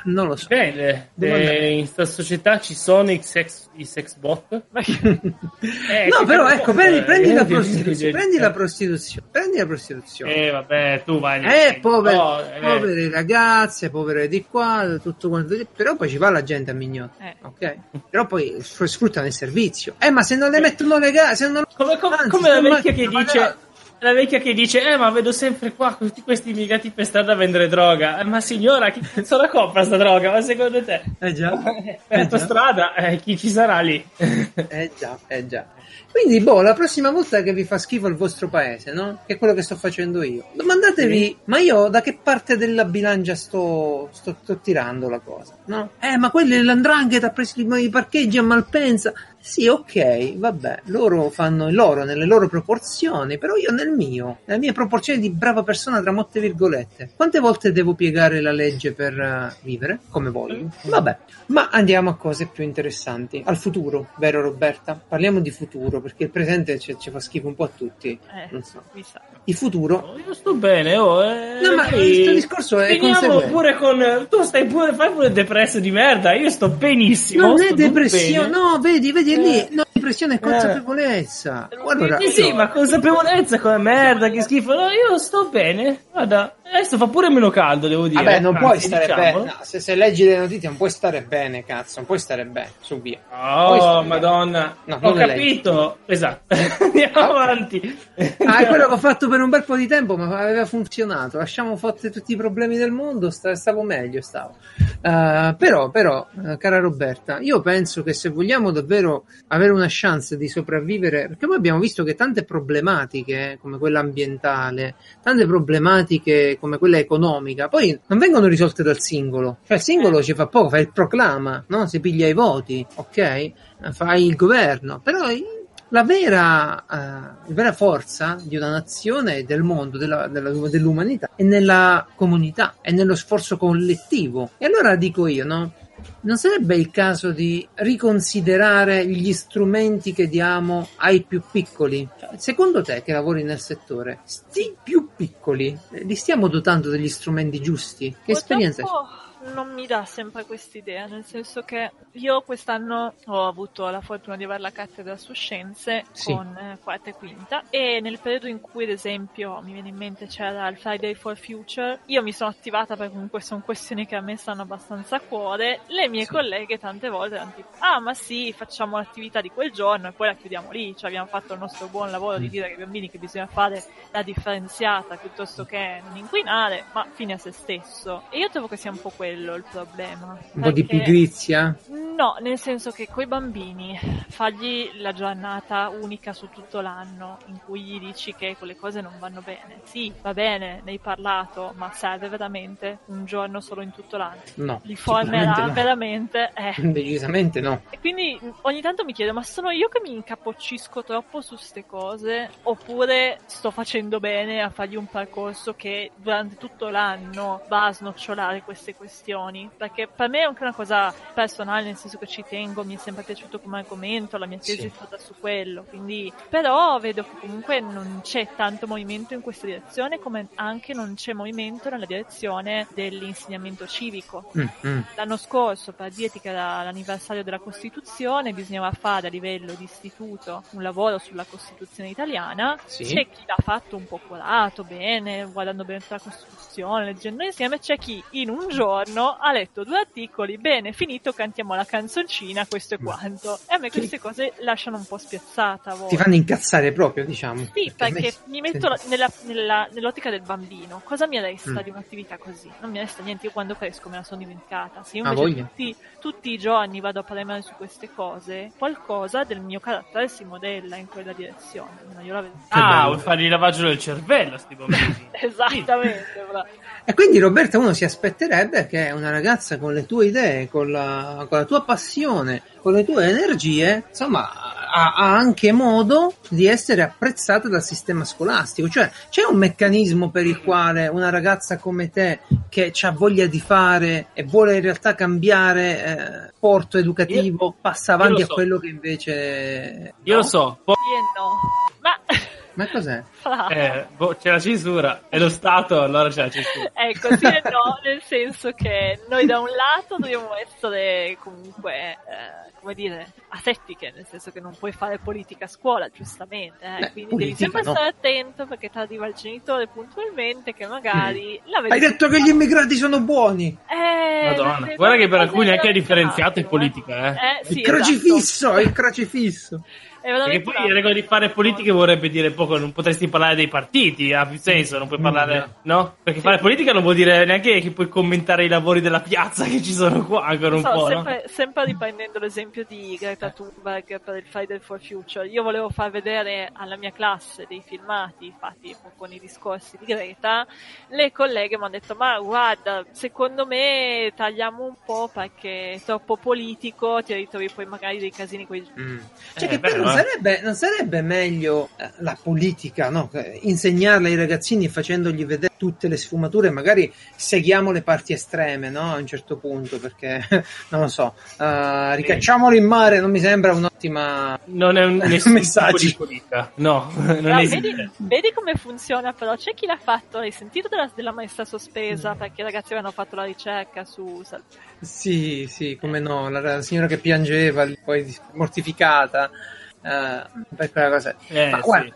non lo so. Bene, eh, in questa società ci sono i sex, i sex bot. eh, no, però ecco, prendi, prendi, la prostituzione, prendi la prostituzione. Prendi la prostituzione. Eh, vabbè, tu vai. Eh, povere, no, eh. povere ragazze, povere di qua, tutto quanto. Però poi ci va la gente a mignotta. Eh. Ok? Però poi sfruttano il servizio. Eh, ma se non le mettono legali, se non. Come, come, Anzi, come la vecchia che dice la vecchia che dice, eh, ma vedo sempre qua tutti questi immigrati per strada a vendere droga. Eh, ma signora, chi cazzo la compra sta droga? Ma secondo te? Eh già. per eh strada, eh, chi ci sarà lì? eh già, eh già. Quindi, boh, la prossima volta che vi fa schifo il vostro paese, no? Che è quello che sto facendo io. Domandatevi, sì. ma io da che parte della bilancia sto, sto, sto tirando la cosa, no? Eh, ma quelli dell'andrangheta ha preso i parcheggi a Malpensa. Sì, ok, vabbè, loro fanno il loro nelle loro proporzioni, però io nel mio, nella mia proporzione di brava persona tra molte virgolette. Quante volte devo piegare la legge per uh, vivere come voglio? Vabbè, ma andiamo a cose più interessanti, al futuro, vero Roberta? Parliamo di futuro, perché il presente ci, ci fa schifo un po' a tutti. Eh, non so. Mi sa. Il futuro. Oh, io sto bene, oh. Eh, no, ma questo discorso è Finiamo pure con. Tu stai pure. Fai pure depresso di merda. Io sto benissimo. Non è depressione, no, vedi, vedi eh. lì. No, depressione è consapevolezza. Eh. Allora, sì, sì, ma consapevolezza come merda, che schifo. No, io sto bene. Guarda, Adesso fa pure meno caldo, devo dire. Vabbè, non Anzi, puoi stare diciamo. bene. No, se, se, leggi le notizie, non puoi stare bene, cazzo. Non puoi stare bene. Su via. Oh, madonna. No, ho capito. Esatto. Andiamo ah, avanti. Ah, è quello che ho fatto per un bel po' di tempo, ma aveva funzionato. Lasciamo fatte tutti i problemi del mondo. Stavo meglio, stavo. Uh, però, però, uh, cara Roberta, io penso che se vogliamo davvero avere una chance di sopravvivere, perché noi abbiamo visto che tante problematiche, come quella ambientale, tante problematiche come quella economica, poi non vengono risolte dal singolo. Cioè il singolo ci fa poco, fa il proclama, no? Si piglia i voti, ok? Fai il governo, però la vera, uh, la vera forza di una nazione del mondo, della, della, dell'umanità, è nella comunità, è nello sforzo collettivo. E allora dico io, no? Non sarebbe il caso di riconsiderare gli strumenti che diamo ai più piccoli? Cioè, secondo te che lavori nel settore, sti più piccoli, li stiamo dotando degli strumenti giusti? Che Purtroppo... esperienza? Non mi dà sempre quest'idea, nel senso che io quest'anno ho avuto la fortuna di avere la cattedra su scienze sì. con eh, quarta e quinta e nel periodo in cui ad esempio mi viene in mente c'era il Friday for Future, io mi sono attivata perché comunque sono questioni che a me stanno abbastanza a cuore, le mie sì. colleghe tante volte erano tipo ah ma sì facciamo l'attività di quel giorno e poi la chiudiamo lì, cioè abbiamo fatto il nostro buon lavoro mm. di dire ai bambini che bisogna fare la differenziata piuttosto che non inquinare, ma fine a se stesso. E io trovo che sia un po' quello quello il problema. Un po' di pigrizia? No, nel senso che coi bambini fagli la giornata unica su tutto l'anno in cui gli dici che quelle cose non vanno bene. Sì, va bene, ne hai parlato, ma serve veramente un giorno solo in tutto l'anno? No. Li formerà no. veramente? Eh. Decisamente no. E quindi ogni tanto mi chiedo, ma sono io che mi incapoccisco troppo su queste cose? Oppure sto facendo bene a fargli un percorso che durante tutto l'anno va a snocciolare queste questioni? Questioni, perché per me è anche una cosa personale, nel senso che ci tengo, mi è sempre piaciuto come argomento, la mia tesi sì. è stata su quello, quindi però vedo che comunque non c'è tanto movimento in questa direzione, come anche non c'è movimento nella direzione dell'insegnamento civico. Mm-hmm. L'anno scorso, per dirti che era l'anniversario della Costituzione, bisognava fare a livello di istituto un lavoro sulla Costituzione italiana, sì. c'è chi l'ha fatto un po' curato, bene, guardando bene la Costituzione, leggendo insieme, c'è chi in un giorno giorno ha letto due articoli, bene, finito, cantiamo la canzoncina, questo è quanto. E a me queste cose lasciano un po' spiazzata. Ti fanno incazzare proprio, diciamo. Sì, perché, perché mi metto la, nella, nella, nell'ottica del bambino. Cosa mi resta mm. di un'attività così? Non mi resta niente, io quando cresco me la sono dimenticata. Se io invece tutti, tutti, i giorni vado a parlare su queste cose, qualcosa del mio carattere si modella in quella direzione. ah, vuoi fare il lavaggio del cervello, sti bambini. Esattamente, bravo. E quindi Roberta uno si aspetterebbe che una ragazza con le tue idee, con la, con la tua passione, con le tue energie, insomma, ha, ha, anche modo di essere apprezzata dal sistema scolastico. Cioè, c'è un meccanismo per il quale una ragazza come te, che ha voglia di fare e vuole in realtà cambiare eh, porto educativo, io, passa avanti a so. quello che invece... Io no? lo so. Po- io no. Ma... Ma cos'è? Eh, boh, c'è la censura. È lo Stato, allora c'è la censura. ecco, sì e no, nel senso che noi da un lato dobbiamo essere comunque, eh, come dire, asettiche, nel senso che non puoi fare politica a scuola, giustamente. Eh? Beh, Quindi devi sempre no. stare attento perché ti arriva il genitore puntualmente che magari mm. Hai detto che gli immigrati sono buoni! Eh, Madonna, guarda che per alcuni anche differenziato è politica, eh. eh sì, il crocifisso, esatto. il crocifisso. Perché poi la regola di fare politica vorrebbe dire poco, non potresti parlare dei partiti, ha più senso, non puoi mm, parlare, no? Perché sì. fare politica non vuol dire neanche che puoi commentare i lavori della piazza che ci sono qua, ancora un so, po', sempre, no? sempre riprendendo l'esempio di Greta Thunberg per il Friday for Future, io volevo far vedere alla mia classe dei filmati fatti con i discorsi di Greta, le colleghe mi hanno detto, ma guarda, secondo me tagliamo un po' perché è troppo politico, ti ritrovi poi magari dei casini con i... Mm. Cioè eh, che però sarebbe, non sarebbe meglio eh, la politica, no? insegnarla ai ragazzini facendogli vedere tutte le sfumature, magari seguiamo le parti estreme no? a un certo punto, perché non lo so, uh, ricacciamolo in mare non mi sembra un'ottima non è un messaggio. No, non no, vedi, vedi, come funziona però, c'è chi l'ha fatto, hai sentito della, della maestra sospesa, mm. perché i ragazzi avevano fatto la ricerca su... Sì, sì, come no, la, la signora che piangeva, poi mortificata. Uh, per quella cosa. Eh, Ma guarda,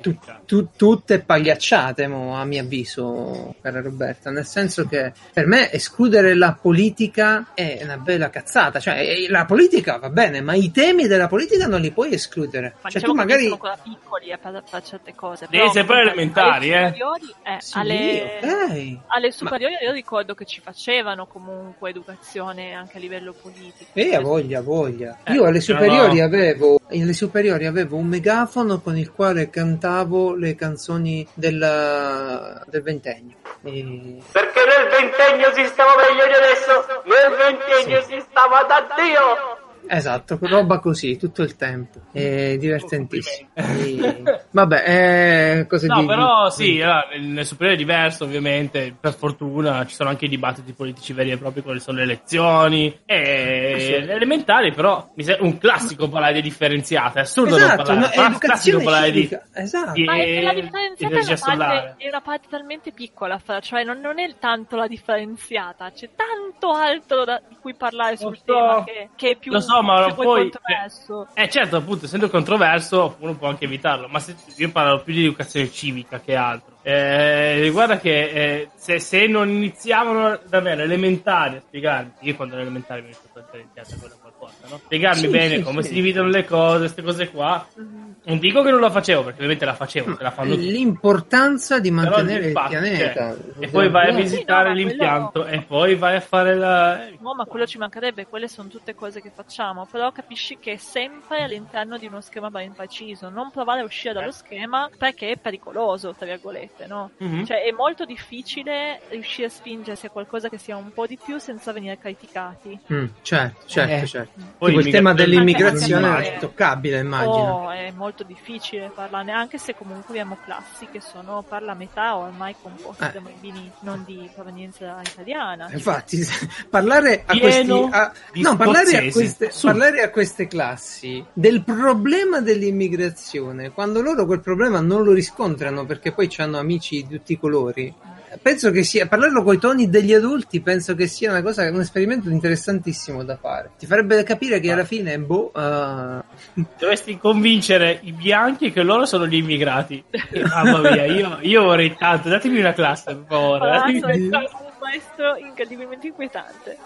tu, tu, tutte pagliacciate, mo, a mio avviso, cara Roberta, nel senso che per me escludere la politica è una bella cazzata, cioè eh, la politica va bene, ma i temi della politica non li puoi escludere. Ma cioè, diciamo tu magari... sono ancora piccoli eh, per, per, certe cose. Devi sempre elementari, eh. eh sì, alle, okay. alle superiori ma... io ricordo che ci facevano comunque educazione anche a livello politico. E a voglia, voglia. Eh, io alle superiori, no. avevo, alle superiori avevo un megafono con il quale cantavo le canzoni del, del ventennio. E... Perché nel ventennio si stava meglio di adesso, nel ventennio sì. si stava da Dio! Esatto, roba così tutto il tempo. È divertentissimo. E... Vabbè, eh, cose No, di... però sì, nel superiore è diverso, ovviamente. Per fortuna ci sono anche i dibattiti politici veri e propri quali sono le elezioni. E sì. elementari, però, un classico parlare di differenziata. È assurdo esatto, non parlare, no, educazione parlare di, esatto. di, Ma è la differenziata è una, parte, è una parte talmente piccola, cioè non, non, è tanto la differenziata, c'è tanto altro da, di cui parlare sul so, tema che, che, è più lo so, ma poi controverso. Eh, certo, appunto, essendo controverso, uno può anche evitarlo, ma se, io parlo più di educazione civica che altro. Eh, guarda che eh, se, se, non iniziavano davvero elementari a spiegarmi, io quando ero elementare mi sono stato iniziato quella qualcosa, no? Spiegarmi sì, bene sì, come sì. si dividono le cose, queste cose qua. Mm-hmm. Non dico che non la facevo, perché ovviamente la facevo, la fanno L'importanza di mantenere il pianeta. Cioè, e poi vai a visitare no, l'impianto quello... e poi vai a fare la... No, ma quello ci mancherebbe, quelle sono tutte cose che facciamo, però capisci che è sempre all'interno di uno schema ben preciso, non provare a uscire dallo schema perché è pericoloso, tra virgolette, no? Mm-hmm. Cioè è molto difficile riuscire a spingersi a qualcosa che sia un po' di più senza venire criticati. Mm, certo, certo, eh. certo. Poi il tema dell'immigrazione è toccabile, immagino. Oh, è molto difficile parlarne, anche se comunque abbiamo classi che sono per la metà ormai composte eh. da bambini non di provenienza italiana. Infatti, parlare a questi... A, no, parlare a, queste, parlare a queste classi del problema dell'immigrazione, quando loro quel problema non lo riscontrano perché poi hanno amici di tutti i colori, penso che sia parlarlo con i toni degli adulti penso che sia una cosa un esperimento interessantissimo da fare. Ti farebbe capire che alla fine boh uh... dovresti convincere i bianchi che loro sono gli immigrati. Mamma mia io, io vorrei tanto datemi una classe per favore. Ah, maestro incredibilmente inquietante.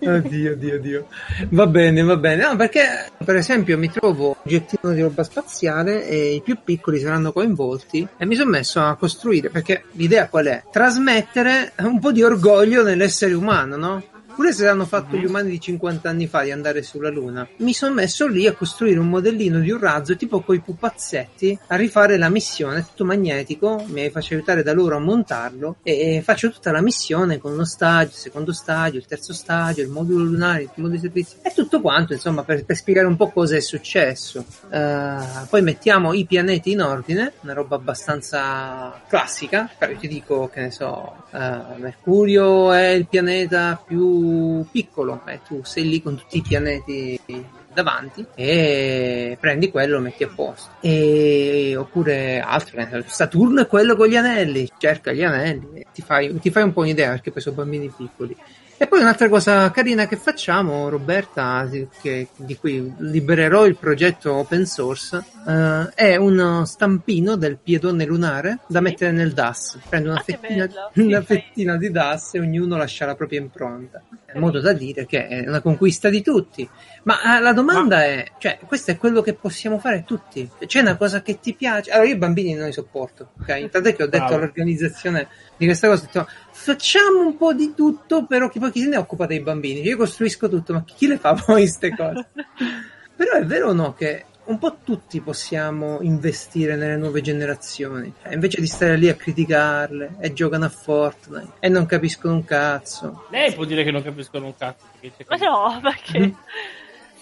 Oddio, oddio, oddio. Va bene, va bene. No, perché per esempio mi trovo un oggettino di roba spaziale e i più piccoli saranno coinvolti e mi sono messo a costruire perché l'idea qual è? Trasmettere un po' di orgoglio nell'essere umano, no? Pure se l'hanno fatto gli umani di 50 anni fa di andare sulla Luna, mi sono messo lì a costruire un modellino di un razzo tipo coi pupazzetti a rifare la missione, tutto magnetico, mi faccio aiutare da loro a montarlo e faccio tutta la missione con uno stadio, il secondo stadio, il terzo stadio, il modulo lunare, il primo dei servizi e tutto quanto, insomma, per, per spiegare un po' cosa è successo. Uh, poi mettiamo i pianeti in ordine, una roba abbastanza classica, però ti dico che ne so, uh, Mercurio è il pianeta più piccolo, eh, tu sei lì con tutti i pianeti davanti e prendi quello e lo metti a posto. E, oppure altro, eh, Saturno è quello con gli anelli, cerca gli anelli, ti fai, ti fai un po' un'idea perché poi sono bambini piccoli. E poi un'altra cosa carina che facciamo, Roberta, che, di cui libererò il progetto open source, uh, è uno stampino del piedone lunare da mettere nel DAS. Prendo una, ah, fettina, una fettina, di DAS e ognuno lascia la propria impronta. In modo da dire che è una conquista di tutti. Ma uh, la domanda Ma... è, cioè, questo è quello che possiamo fare tutti. C'è una cosa che ti piace? Allora, io i bambini non li sopporto, ok? Tant'è che ho detto Bravo. all'organizzazione di questa cosa, ho detto, facciamo un po' di tutto, però chi poi chi se ne occupa dei bambini? Io costruisco tutto, ma chi le fa poi queste cose? però è vero o no che un po' tutti possiamo investire nelle nuove generazioni, cioè, invece di stare lì a criticarle e giocano a Fortnite e non capiscono un cazzo. Lei può dire che non capiscono un cazzo. Ma no, perché... Mm.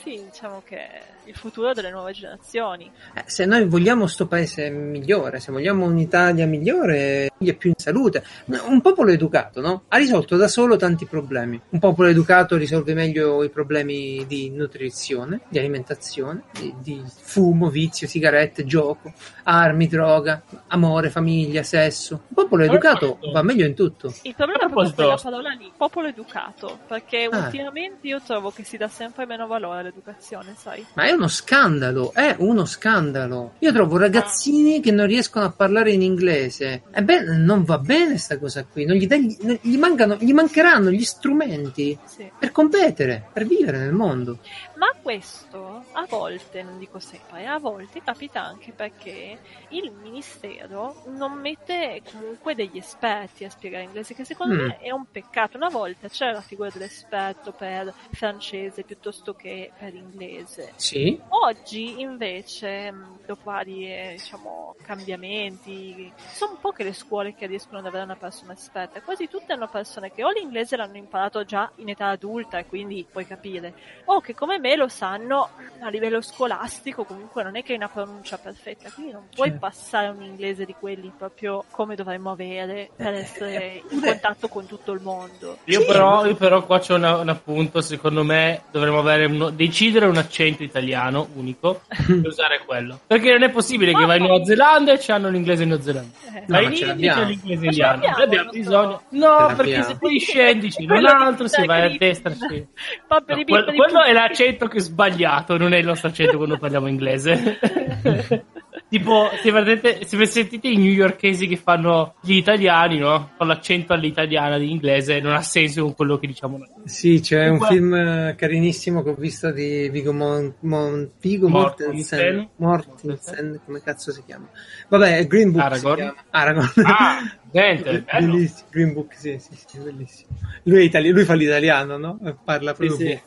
Sì, diciamo che il futuro delle nuove generazioni. Eh, se noi vogliamo sto paese migliore, se vogliamo un'Italia migliore, più in salute, un popolo educato, no? Ha risolto da solo tanti problemi. Un popolo educato risolve meglio i problemi di nutrizione, di alimentazione, di, di fumo, vizio, sigarette, gioco, armi, droga, amore, famiglia, sesso. Un popolo educato va meglio in tutto. Il problema è proprio quella parola lì, popolo educato, perché ah. ultimamente io trovo che si dà sempre meno valore l'educazione, sai? Ma è uno scandalo, è uno scandalo. Io trovo ragazzini che non riescono a parlare in inglese. Ebbene, non va bene sta cosa qui. Non gli, dai, gli, mancano, gli mancheranno gli strumenti sì. per competere, per vivere nel mondo. Ma questo a volte, non dico sempre, a volte capita anche perché il ministero non mette comunque degli esperti a spiegare inglese, che secondo mm. me è un peccato. Una volta c'era la figura dell'esperto per francese piuttosto che per inglese. Sì. Oggi invece, dopo vari diciamo, cambiamenti, sono poche le scuole che riescono ad avere una persona esperta. Quasi tutte hanno persone che o l'inglese l'hanno imparato già in età adulta e quindi puoi capire, o che come me lo sanno a livello scolastico, comunque non è che hai una pronuncia perfetta, quindi non puoi certo. passare un inglese di quelli proprio come dovremmo avere per eh, essere in contatto con tutto il mondo. Io, sì. però, io però, qua c'è una, un appunto, secondo me dovremmo uno, decidere un accento italiano unico e usare quello. Perché non è possibile Ma che vai in Nuova Zelanda e c'hanno l'inglese neozelandese. Eh. Vai in India e c'è l'inglese indiano. Noi abbiamo bisogno. No, perché se poi scendi in un altro, se vai a destra. Quello è l'accento che è sbagliato, non è il nostro accento quando parliamo inglese. tipo, se, vedete, se sentite i newyorkesi che fanno gli italiani, no? Con l'accento all'italiana di inglese, non ha senso con quello che diciamo noi. Sì, c'è un film eh, carinissimo che ho visto di Vigo, Mon, Mon, Vigo Mortensen. Mortensen, come cazzo si chiama? Vabbè, Green Book Aragorn. Aragorn. Ah, bellissimo. Green Book, sì, sì, sì, bellissimo. Lui, è itali- lui fa l'italiano, no? Parla proprio sì, sì.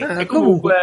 Ah, e comunque,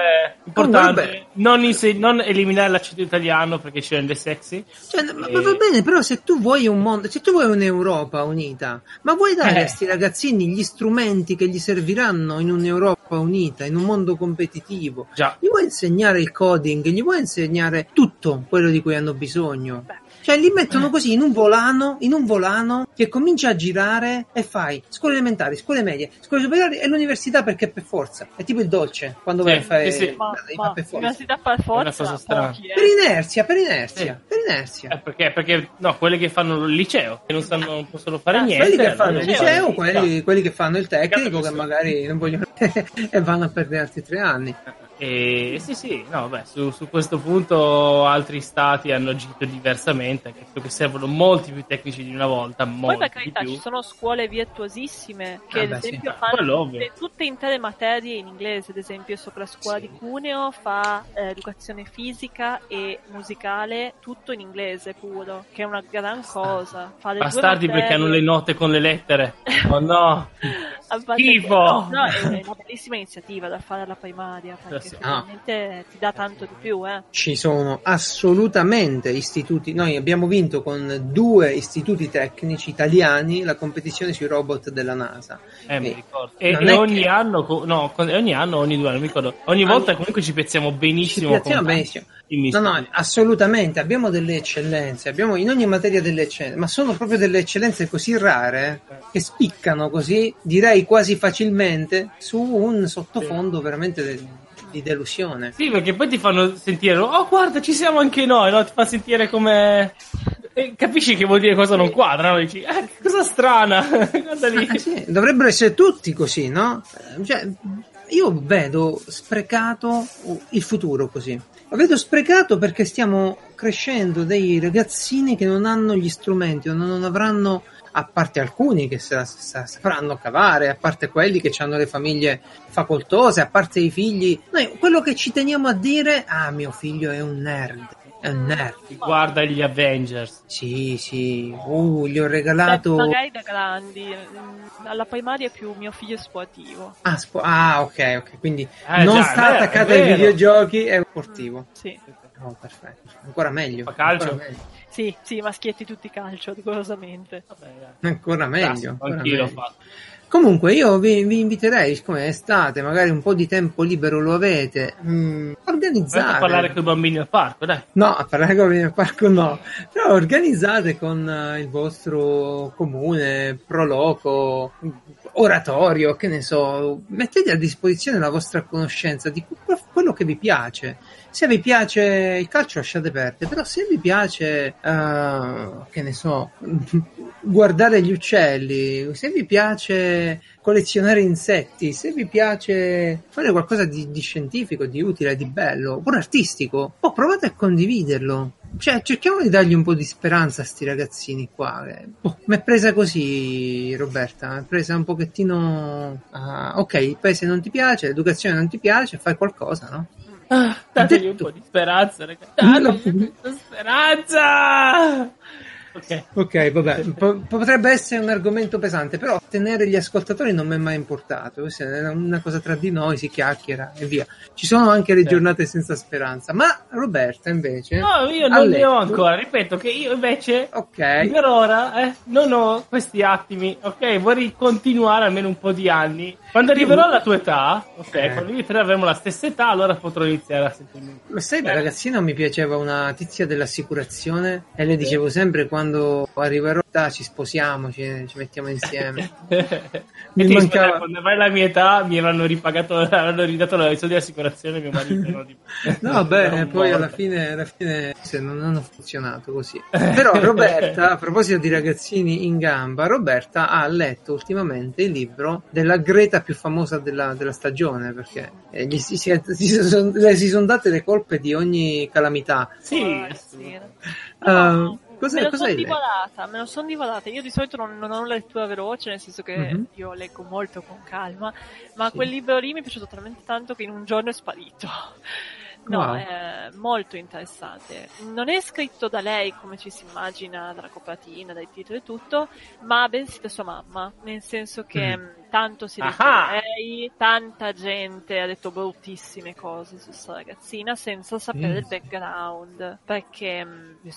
importante comunque, non, inse- non, eliminare l'accento italiano perché ci rende sexy. Cioè, e... ma va bene, però se tu vuoi un mondo, se tu vuoi un'Europa unita, ma vuoi dare eh. a questi ragazzini gli strumenti che gli serviranno in un'Europa unita, in un mondo competitivo? Già. Gli vuoi insegnare il coding, gli vuoi insegnare tutto quello di cui hanno bisogno? Beh cioè li mettono eh. così in un volano, in un volano che comincia a girare e fai scuole elementari, scuole medie, scuole superiori e l'università perché per forza. È tipo il dolce quando sì, vai a fare sì, sì. Ma, ma, per forza. L'università per forza. Pochi, eh. Per inerzia, per inerzia, per inerzia. Eh, perché, perché no, quelli che fanno il liceo, che non, stanno, non possono fare ah, niente. Quelli che fanno il liceo, quelli, quelli, che fanno il tecnico, che magari non vogliono e vanno a perdere altri tre anni. E sì, sì, no, beh, su, su, questo punto altri stati hanno agito diversamente, credo che servono molti più tecnici di una volta. Poi per carità ci sono scuole virtuosissime che ah, ad esempio sì. fanno tutte, intere materie in inglese, ad esempio so che la scuola sì. di Cuneo fa eh, educazione fisica e musicale tutto in inglese puro, che è una gran cosa. Fa Bastardi perché hanno le note con le lettere. Oh no! Schifo! No, no, è una bellissima iniziativa da fare alla primaria. Perché sicuramente ah. ti dà tanto di più. Eh. Ci sono assolutamente istituti, noi abbiamo vinto con due istituti tecnici italiani la competizione sui robot della NASA. Eh, mi ricordo. E, e ogni, che... anno, no, ogni anno, ogni due anni, mi ricordo, ogni volta comunque ci pezziamo benissimo. Ci pezziamo benissimo. No, no, assolutamente, abbiamo delle eccellenze, abbiamo in ogni materia delle eccellenze, ma sono proprio delle eccellenze così rare che spiccano così, direi quasi facilmente, su un sottofondo veramente di delusione. Sì, perché poi ti fanno sentire, oh guarda, ci siamo anche noi, no? Ti fa sentire come... E capisci che vuol dire cosa non quadra, no? Dici, eh, cosa strana, guarda lì. Eh, sì, dovrebbero essere tutti così, no? Cioè, io vedo sprecato il futuro così. Lo vedo sprecato perché stiamo crescendo dei ragazzini che non hanno gli strumenti, non avranno a parte alcuni che sa, sa, sapranno cavare, a parte quelli che hanno le famiglie facoltose, a parte i figli. Noi quello che ci teniamo a dire, ah, mio figlio è un nerd. È un nerd. Guarda gli Avengers. Sì, sì. Uh, gli ho regalato. Beh, magari da grandi. Mm, alla primaria più mio figlio è sportivo. Ah, spo- ah ok, ok. Quindi eh, non già, sta attaccato ai videogiochi, è sportivo. Mm, sì. Oh, perfetto. Ancora meglio. Fa calcio. Ancora meglio. Sì, sì, maschietti tutti calcio, rigorosamente. Ancora meglio. Ancora meglio. Comunque io vi, vi, inviterei, siccome è estate, magari un po' di tempo libero lo avete, mh, mm, organizzate. a parlare con i bambini al parco, dai. No, a parlare con i bambini al parco no. Però organizzate con uh, il vostro comune, proloco, oratorio, che ne so, mettete a disposizione la vostra conoscenza di quello che vi piace se vi piace il calcio lasciate perdere, però se vi piace, uh, che ne so, guardare gli uccelli, se vi piace collezionare insetti, se vi piace fare qualcosa di, di scientifico, di utile, di bello, oppure artistico, oh, provate a condividerlo. Cioè, cerchiamo di dargli un po' di speranza a sti ragazzini qua. Oh, mi è presa così, Roberta. Mi è presa un pochettino. Uh, ok, il paese non ti piace, l'educazione non ti piace, fai qualcosa, no? Ah, dategli un po' di speranza, ragazzi. Dategli un po' di speranza! Ok, okay vabbè, P- potrebbe essere un argomento pesante, però tenere gli ascoltatori non mi è mai importato. Questa è una cosa tra di noi, si chiacchiera e via. Ci sono anche le giornate senza speranza, ma Roberta invece. No, io non ne ho ancora. Ripeto che io invece, ok, per ora eh, non ho questi attimi. Ok, vorrei continuare almeno un po' di anni. Quando arriverò alla tua età, ok, eh. quando io e te avremo la stessa età, allora potrò iniziare a sentirmi. Lo sai, da ragazzino mi piaceva una tizia dell'assicurazione e le dicevo sempre quando quando arriverò ci sposiamo, ci, ci mettiamo insieme. mi mancava... Spera, quando vai alla mia età mi avranno ripagato, avranno ridato la soldi di assicurazione mio marito. No, tipo, no beh, poi alla fine, alla fine non hanno funzionato così. Però Roberta, a proposito di ragazzini in gamba, Roberta ha letto ultimamente il libro della Greta più famosa della, della stagione, perché eh, gli si, si, si, son, le si sono date le colpe di ogni calamità. Sì, oh, sì. Uh, Cosa, me lo sono divorata, me lo sono divorata. Io di solito non, non, ho una lettura veloce, nel senso che mm-hmm. io leggo molto con calma, ma sì. quel libro lì mi è piaciuto talmente tanto che in un giorno è sparito. No, wow. è molto interessante. Non è scritto da lei come ci si immagina dalla copertina, dai titoli e tutto, ma bensì da sua mamma, nel senso che mm. Tanto si lei, tanta gente ha detto bruttissime cose su questa ragazzina senza sapere mm. il background, perché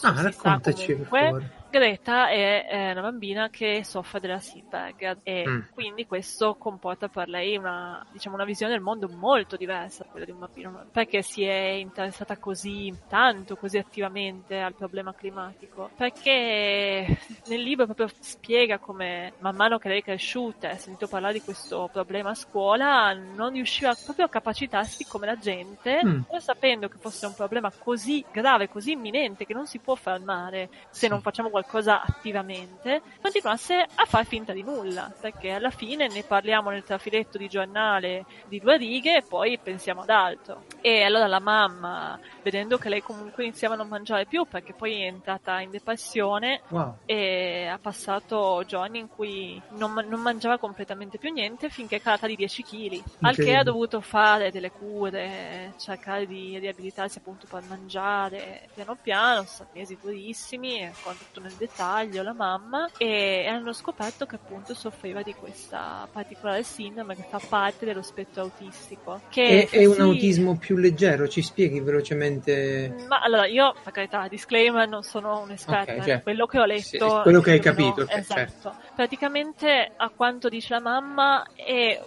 ah, raccontaci comunque, Greta è, è, una bambina che soffre della Seabag e mm. quindi questo comporta per lei una, diciamo, una visione del mondo molto diversa da quella di un bambino, perché si è interessata così tanto, così attivamente al problema climatico, perché nel libro proprio spiega come man mano che lei è cresciuta e ha sentito parlare di questo problema a scuola non riusciva proprio a capacitarsi come la gente, mm. sapendo che fosse un problema così grave, così imminente che non si può fermare se non facciamo qualcosa qualcosa attivamente, continuasse a far finta di nulla, perché alla fine ne parliamo nel trafiletto di giornale di due righe e poi pensiamo ad altro. E allora la mamma, vedendo che lei comunque iniziava a non mangiare più, perché poi è entrata in depressione wow. e ha passato giorni in cui non, non, mangiava completamente più niente finché è calata di 10 kg, al che ha dovuto fare delle cure, cercare di riabilitarsi appunto per mangiare piano piano, sono stati mesi durissimi, con tutto nel dettaglio la mamma e hanno scoperto che appunto soffriva di questa particolare sindrome che fa parte dello spettro autistico. Che è, è un autismo più leggero, ci spieghi velocemente? Ma allora io, per carità, disclaimer, non sono un'esperta, okay, cioè, quello che ho letto... Sì, quello che hai capito. Okay, esatto. Certo. Praticamente, a quanto dice la mamma, è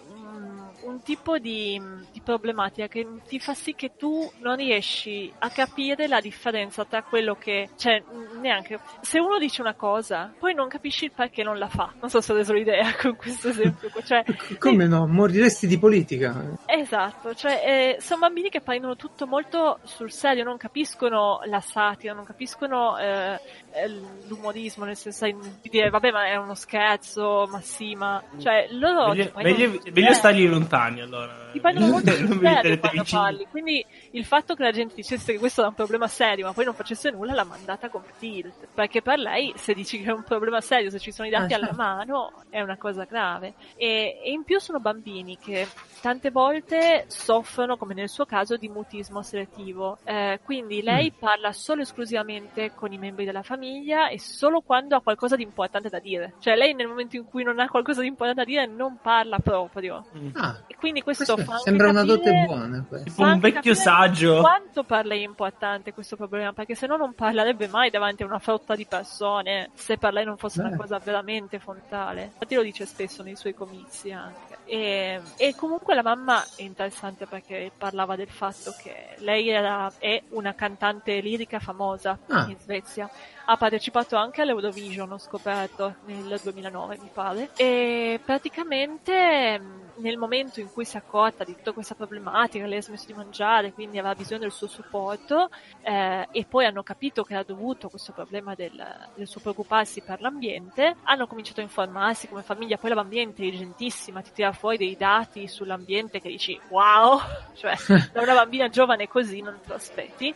un tipo di, di, problematica che ti fa sì che tu non riesci a capire la differenza tra quello che, cioè, neanche, se uno dice una cosa, poi non capisci il perché non la fa. Non so se ho reso l'idea con questo esempio. Cioè, Come eh, no? Moriresti di politica. Esatto, cioè, eh, sono bambini che prendono tutto molto sul serio, non capiscono la satira, non capiscono eh, eh l'umorismo, nel senso di dire, vabbè, ma è uno scherzo, ma sì, ma, cioè, loro... Meglio, meglio, meglio stargli lontano lontani allora. Ti prendono molto sul serio quando parli, quindi il fatto che la gente dicesse che questo è un problema serio ma poi non facesse nulla l'ha mandata come tilt, perché per lei se dici che è un problema serio, se ci sono i dati ah, alla certo. mano, è una cosa grave. E, e in più sono bambini che tante volte soffrono, come nel suo caso, di mutismo selettivo. Eh, quindi lei mm. parla solo esclusivamente con i membri della famiglia e solo quando ha qualcosa di importante da dire. Cioè lei nel momento in cui non ha qualcosa di importante da dire non parla proprio. Mm. Ah, e quindi questo, questo sembra una dote buona. Un vecchio saggio. Quanto per lei è importante questo problema? Perché se no non parlerebbe mai davanti a una frotta di persone se per lei non fosse Beh. una cosa veramente fontale. Infatti lo dice spesso nei suoi comizi anche. E, e, comunque la mamma è interessante perché parlava del fatto che lei era, è una cantante lirica famosa ah. in Svezia. Ha partecipato anche all'Eurovision, ho scoperto, nel 2009 mi pare. E praticamente nel momento in cui si è accorta di tutta questa problematica, lei ha smesso di mangiare, quindi aveva bisogno del suo supporto eh, e poi hanno capito che era dovuto questo problema del, del suo preoccuparsi per l'ambiente, hanno cominciato a informarsi come famiglia, poi la bambina è intelligentissima, ti tira fuori dei dati sull'ambiente che dici wow, cioè da una bambina giovane così non te lo aspetti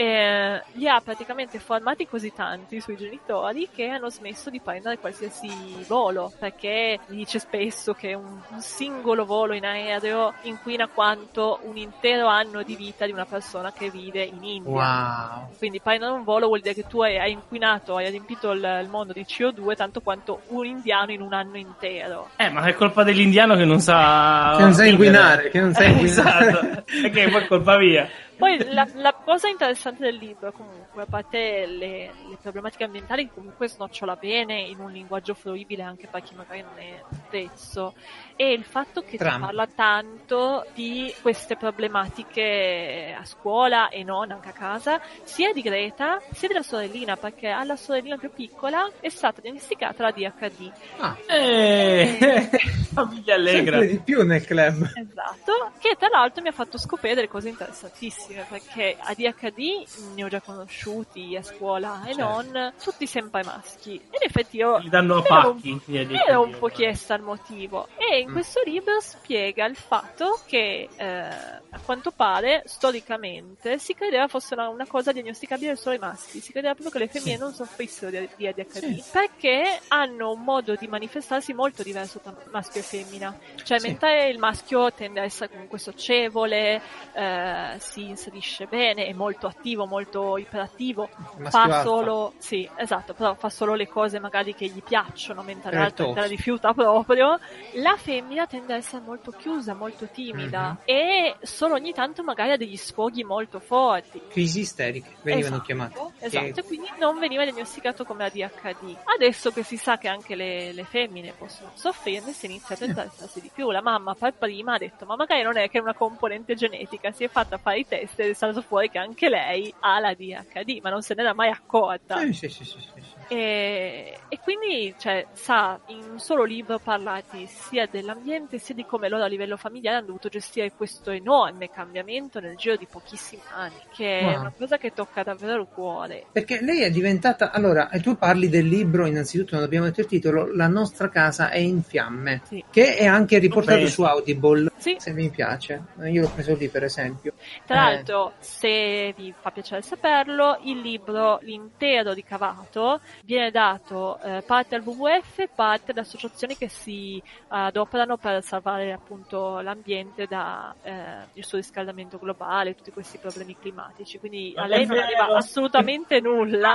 eh, li ha praticamente formati così tanti sui genitori che hanno smesso di prendere qualsiasi volo perché dice spesso che un, un, singolo volo in aereo inquina quanto un intero anno di vita di una persona che vive in India. Wow. Quindi prendere un volo vuol dire che tu hai, hai inquinato, hai riempito il, il, mondo di CO2 tanto quanto un indiano in un anno intero. Eh, ma è colpa dell'indiano che non sa... Che non sa inquinare, che non sa inquinare. esatto, perché poi è colpa mia. Poi la, la, cosa interessante del libro, comunque, a parte le, le problematiche ambientali comunque snocciola bene in un linguaggio fruibile anche per chi magari non è pezzo, è il fatto che Trump. si parla tanto di queste problematiche a scuola e non anche a casa, sia di Greta sia della sorellina, perché alla sorellina più piccola è stata diagnosticata la DHD. Ah, eh, famiglia allegra. Sempre di più nel club. Esatto, che tra l'altro mi ha fatto scoprire delle cose interessantissime perché ADHD ne ho già conosciuti a scuola e certo. non tutti sempre maschi. E in effetti io Li danno a pacchi, ero, ero un po' chiesta il motivo. E in mm. questo libro spiega il fatto che eh, a quanto pare storicamente si credeva fosse una, una, cosa diagnosticabile solo ai maschi, si credeva proprio che le femmine sì. non soffrissero di, di ADHD sì. perché hanno un modo di manifestarsi molto diverso tra maschio e femmina. Cioè, sì. mentre il maschio tende a essere comunque socievole, eh, si inserisce bene, è molto attivo, molto iperattivo, fa solo, sì, esatto, però fa solo le cose magari che gli piacciono, mentre l'altro la rifiuta proprio. La femmina tende a essere molto chiusa, molto timida mm-hmm. e solo ogni tanto magari ha degli sfoghi molto forti. Crisi isteriche venivano esatto, chiamate. Esatto, che... quindi non veniva diagnosticato come ADHD. Adesso che si sa che anche le, le femmine possono soffrirne, si inizia a interessarsi di più. La mamma per prima ha detto, ma magari non è che è una componente genetica, si è fatta fare i test test è stato fuori che anche lei ha la DHD, ma non se n'era mai accorta. Sì, sì, sì, sì, sì. E, e, quindi cioè, sa in un solo libro parlati sia dell'ambiente sia di come loro a livello familiare hanno dovuto gestire questo enorme cambiamento nel giro di pochissimi anni, che wow. è una cosa che tocca davvero il cuore. Perché lei è diventata, allora, tu parli del libro, innanzitutto non abbiamo detto il titolo, La nostra casa è in fiamme, sì. che è anche riportato okay. su Audible, sì. se mi piace. Io l'ho preso lì per esempio. Tra eh. l'altro, se vi fa piacere saperlo, il libro, l'intero ricavato, viene dato eh, parte al WWF e parte ad associazioni che si adoperano per salvare appunto l'ambiente dal eh, surriscaldamento globale, tutti questi problemi climatici. Quindi a lei non arriva assolutamente nulla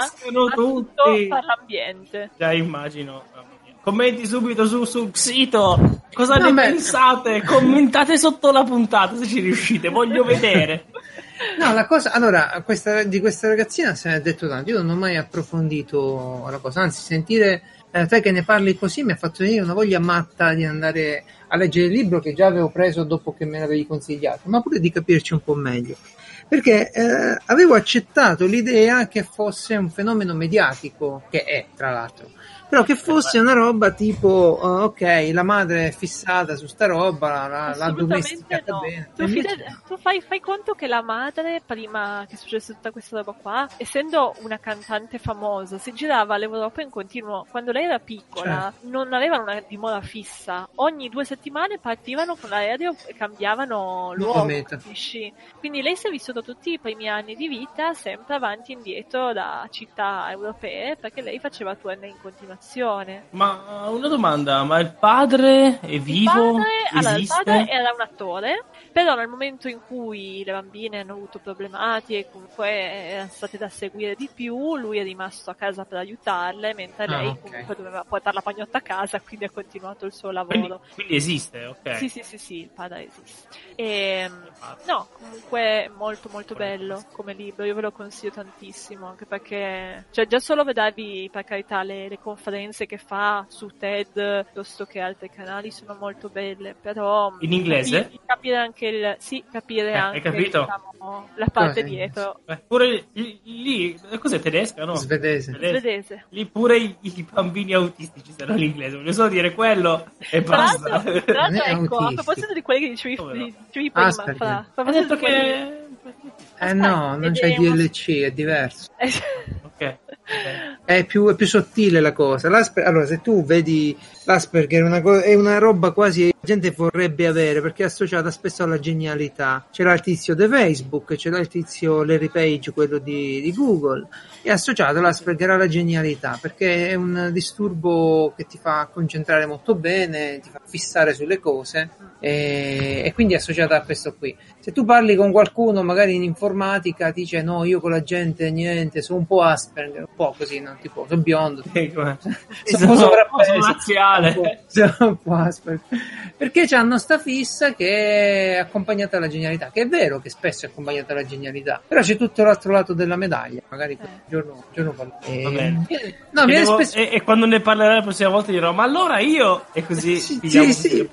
tutto per l'ambiente. Già immagino. Commenti subito su, sul sito. Cosa no, ne beh. pensate? Commentate sotto la puntata se ci riuscite. Voglio vedere. No, la cosa, allora, questa, di questa ragazzina se ne è detto tanto, io non ho mai approfondito la cosa, anzi sentire eh, te che ne parli così mi ha fatto venire una voglia matta di andare a leggere il libro che già avevo preso dopo che me l'avevi consigliato, ma pure di capirci un po' meglio. Perché eh, avevo accettato l'idea che fosse un fenomeno mediatico, che è tra l'altro, però che fosse una roba tipo uh, ok la madre è fissata su sta roba la, la domesticata no. bene. Tu, fide, tu fai, fai, conto che la madre prima che successe tutta questa roba qua essendo una cantante famosa si girava all'Europa in continuo. Quando lei era piccola certo. non avevano una dimora fissa. Ogni due settimane partivano con l'aereo e cambiavano luogo quindi lei si è vissuto tutti i primi anni di vita sempre avanti e indietro da città europee perché lei faceva tournée in continuazione animazione. Ma una domanda, ma il padre è vivo? Il padre, allora, il padre era un attore, però nel momento in cui le bambine hanno avuto problematiche e comunque erano state da seguire di più, lui è rimasto a casa per aiutarle, mentre lei ah, okay. comunque doveva portare la pagnotta a casa, quindi ha continuato il suo lavoro. Quindi, quindi esiste, ok. Sì, sì, sì, sì, il padre esiste. E, ehm, no, comunque molto molto bello come libro, io ve lo consiglio tantissimo, anche perché, cioè già solo vedervi per carità le, le conferenze conferenze che fa su TED piuttosto che altri canali sono molto belle però... In inglese? Capire, capire anche il... Sì, capire eh, anche diciamo, la parte Cosa? dietro. Eh, pure lì, cos'è tedesca, no? Svedese. Svedese. Svedese. Lì pure i, i, bambini autistici sanno l'inglese, voglio solo dire quello e basta. Tra l'altro, ecco, a proposito di quelli che dicevi, no? dicevi prima, Aspetta. fra, ha detto che... Eh no, non c'è DLC, è diverso. È più, è più, sottile la cosa. L'Asper- allora, se tu vedi l'Asperger è una, co- è una roba quasi la gente vorrebbe avere perché è associata spesso alla genialità. C'era il tizio di Facebook, c'era il tizio Larry Page, quello di, di Google, è associato alla genialità perché è un disturbo che ti fa concentrare molto bene, ti fa fissare sulle cose e, e quindi è associata a questo qui. Se tu parli con qualcuno magari in informatica ti dice no, io con la gente niente, sono un po' Asperger, un po' così, non tipo, sono biondo, sono un po' sovrappeso, sono un po' Asperger. Perché hanno sta fissa che è accompagnata alla genialità, che è vero che spesso è accompagnata alla genialità, però c'è tutto l'altro lato della medaglia, magari quel giorno, giorno parlo. E... No, e, devo, spesso... e, e, quando ne parlerai la prossima volta dirò ma allora io e così sì, sì, sì.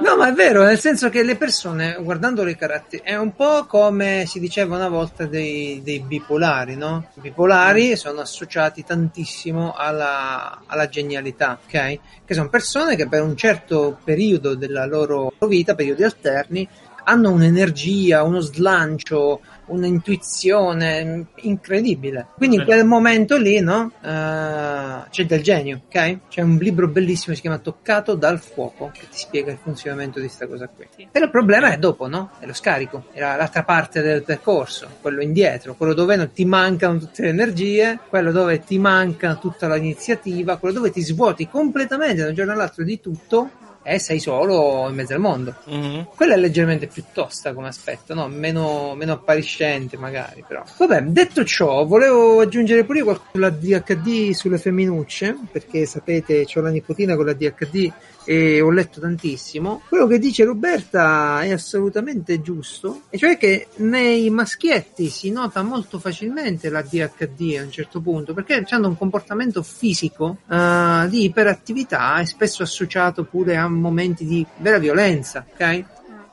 No, ma è vero, nel senso che le persone guardando le caratteri è un po' come si diceva una volta dei, dei bipolari, no? I bipolari mm. sono associati tantissimo alla, alla genialità, ok? Che sono persone che per un certo periodo della loro vita, periodi alterni, hanno un'energia, uno slancio, un'intuizione incredibile. Quindi in quel momento lì, no? Uh, c'è del genio, ok? C'è un libro bellissimo che si chiama Toccato dal fuoco che ti spiega il funzionamento di questa cosa qui. Sì. Però il problema è dopo, no? È lo scarico, è l'altra parte del percorso, quello indietro, quello dove non ti mancano tutte le energie, quello dove ti manca tutta l'iniziativa, quello dove ti svuoti completamente da un giorno all'altro di tutto e sei solo in mezzo al mondo. Mm-hmm. Quella è leggermente più tosta come aspetto, no? meno, meno, appariscente magari. Però. Vabbè, detto ciò, volevo aggiungere pure qualcosa sulla DHD sulle femminucce, perché sapete, ho la nipotina con la DHD e ho letto tantissimo. Quello che dice Roberta è assolutamente giusto, e cioè che nei maschietti si nota molto facilmente la DHD a un certo punto, perché hanno un comportamento fisico uh, di iperattività e spesso associato pure a momenti di vera violenza, ok?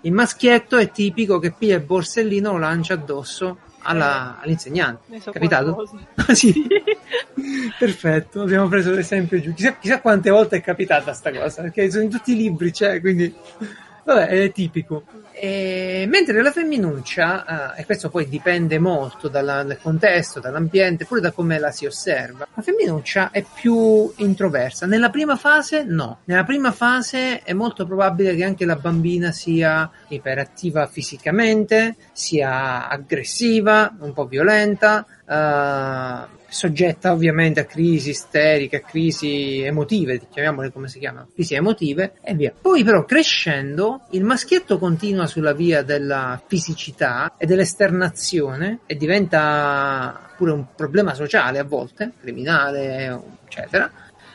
Il maschietto è tipico che piglia il borsellino lo lancia addosso alla, eh, all'insegnante. Capitato? Ah, sì. Perfetto, abbiamo preso l'esempio giù. Chissà, chissà, quante volte è capitata sta cosa, perché sono in tutti i libri, cioè, quindi vabbè, è tipico. E, mentre la femminuccia, eh, e questo poi dipende molto dalla, dal contesto, dall'ambiente, pure da come la si osserva, la femminuccia è più introversa. Nella prima fase no, nella prima fase è molto probabile che anche la bambina sia iperattiva fisicamente, sia aggressiva, un po' violenta, uh, soggetta ovviamente a crisi isteriche, a crisi emotive, chiamiamole come si chiamano, crisi emotive e via. Poi però crescendo il maschietto continua sulla via della fisicità e dell'esternazione e diventa pure un problema sociale a volte, criminale, eccetera.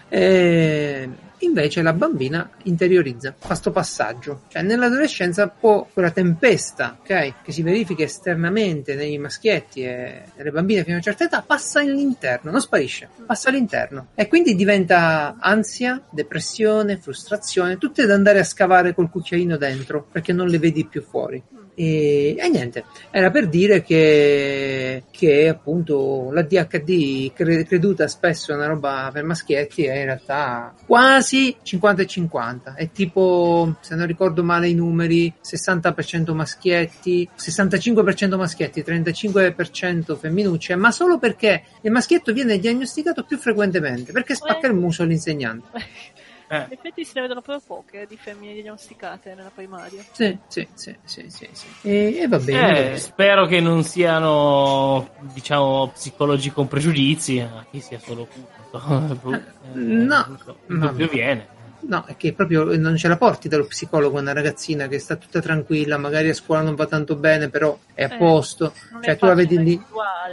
E Invece la bambina interiorizza questo passaggio, cioè nell'adolescenza può quella tempesta okay, che si verifica esternamente nei maschietti e nelle bambine fino a una certa età passa all'interno, non sparisce, passa all'interno e quindi diventa ansia, depressione, frustrazione, tutte da andare a scavare col cucchiaino dentro perché non le vedi più fuori. E, e, niente, era per dire che, che appunto la DHD creduta spesso una roba per maschietti è in realtà quasi 50 e 50. È tipo, se non ricordo male i numeri, 60% maschietti, 65% maschietti, 35% femminucce, ma solo perché il maschietto viene diagnosticato più frequentemente, perché spacca il muso all'insegnante. Eh. In effetti se ne vedono proprio poche di femmine diagnosticate nella primaria. Sì, sì, sì, sì, sì, sì. E, e va bene. Eh, spero che non siano, diciamo, psicologi con pregiudizi, a chi sia solo punto. Eh, no, dubbio viene. No, è che proprio non ce la porti dallo psicologo una ragazzina che sta tutta tranquilla, magari a scuola non va tanto bene, però è a eh, posto. Cioè, tu la vedi lì.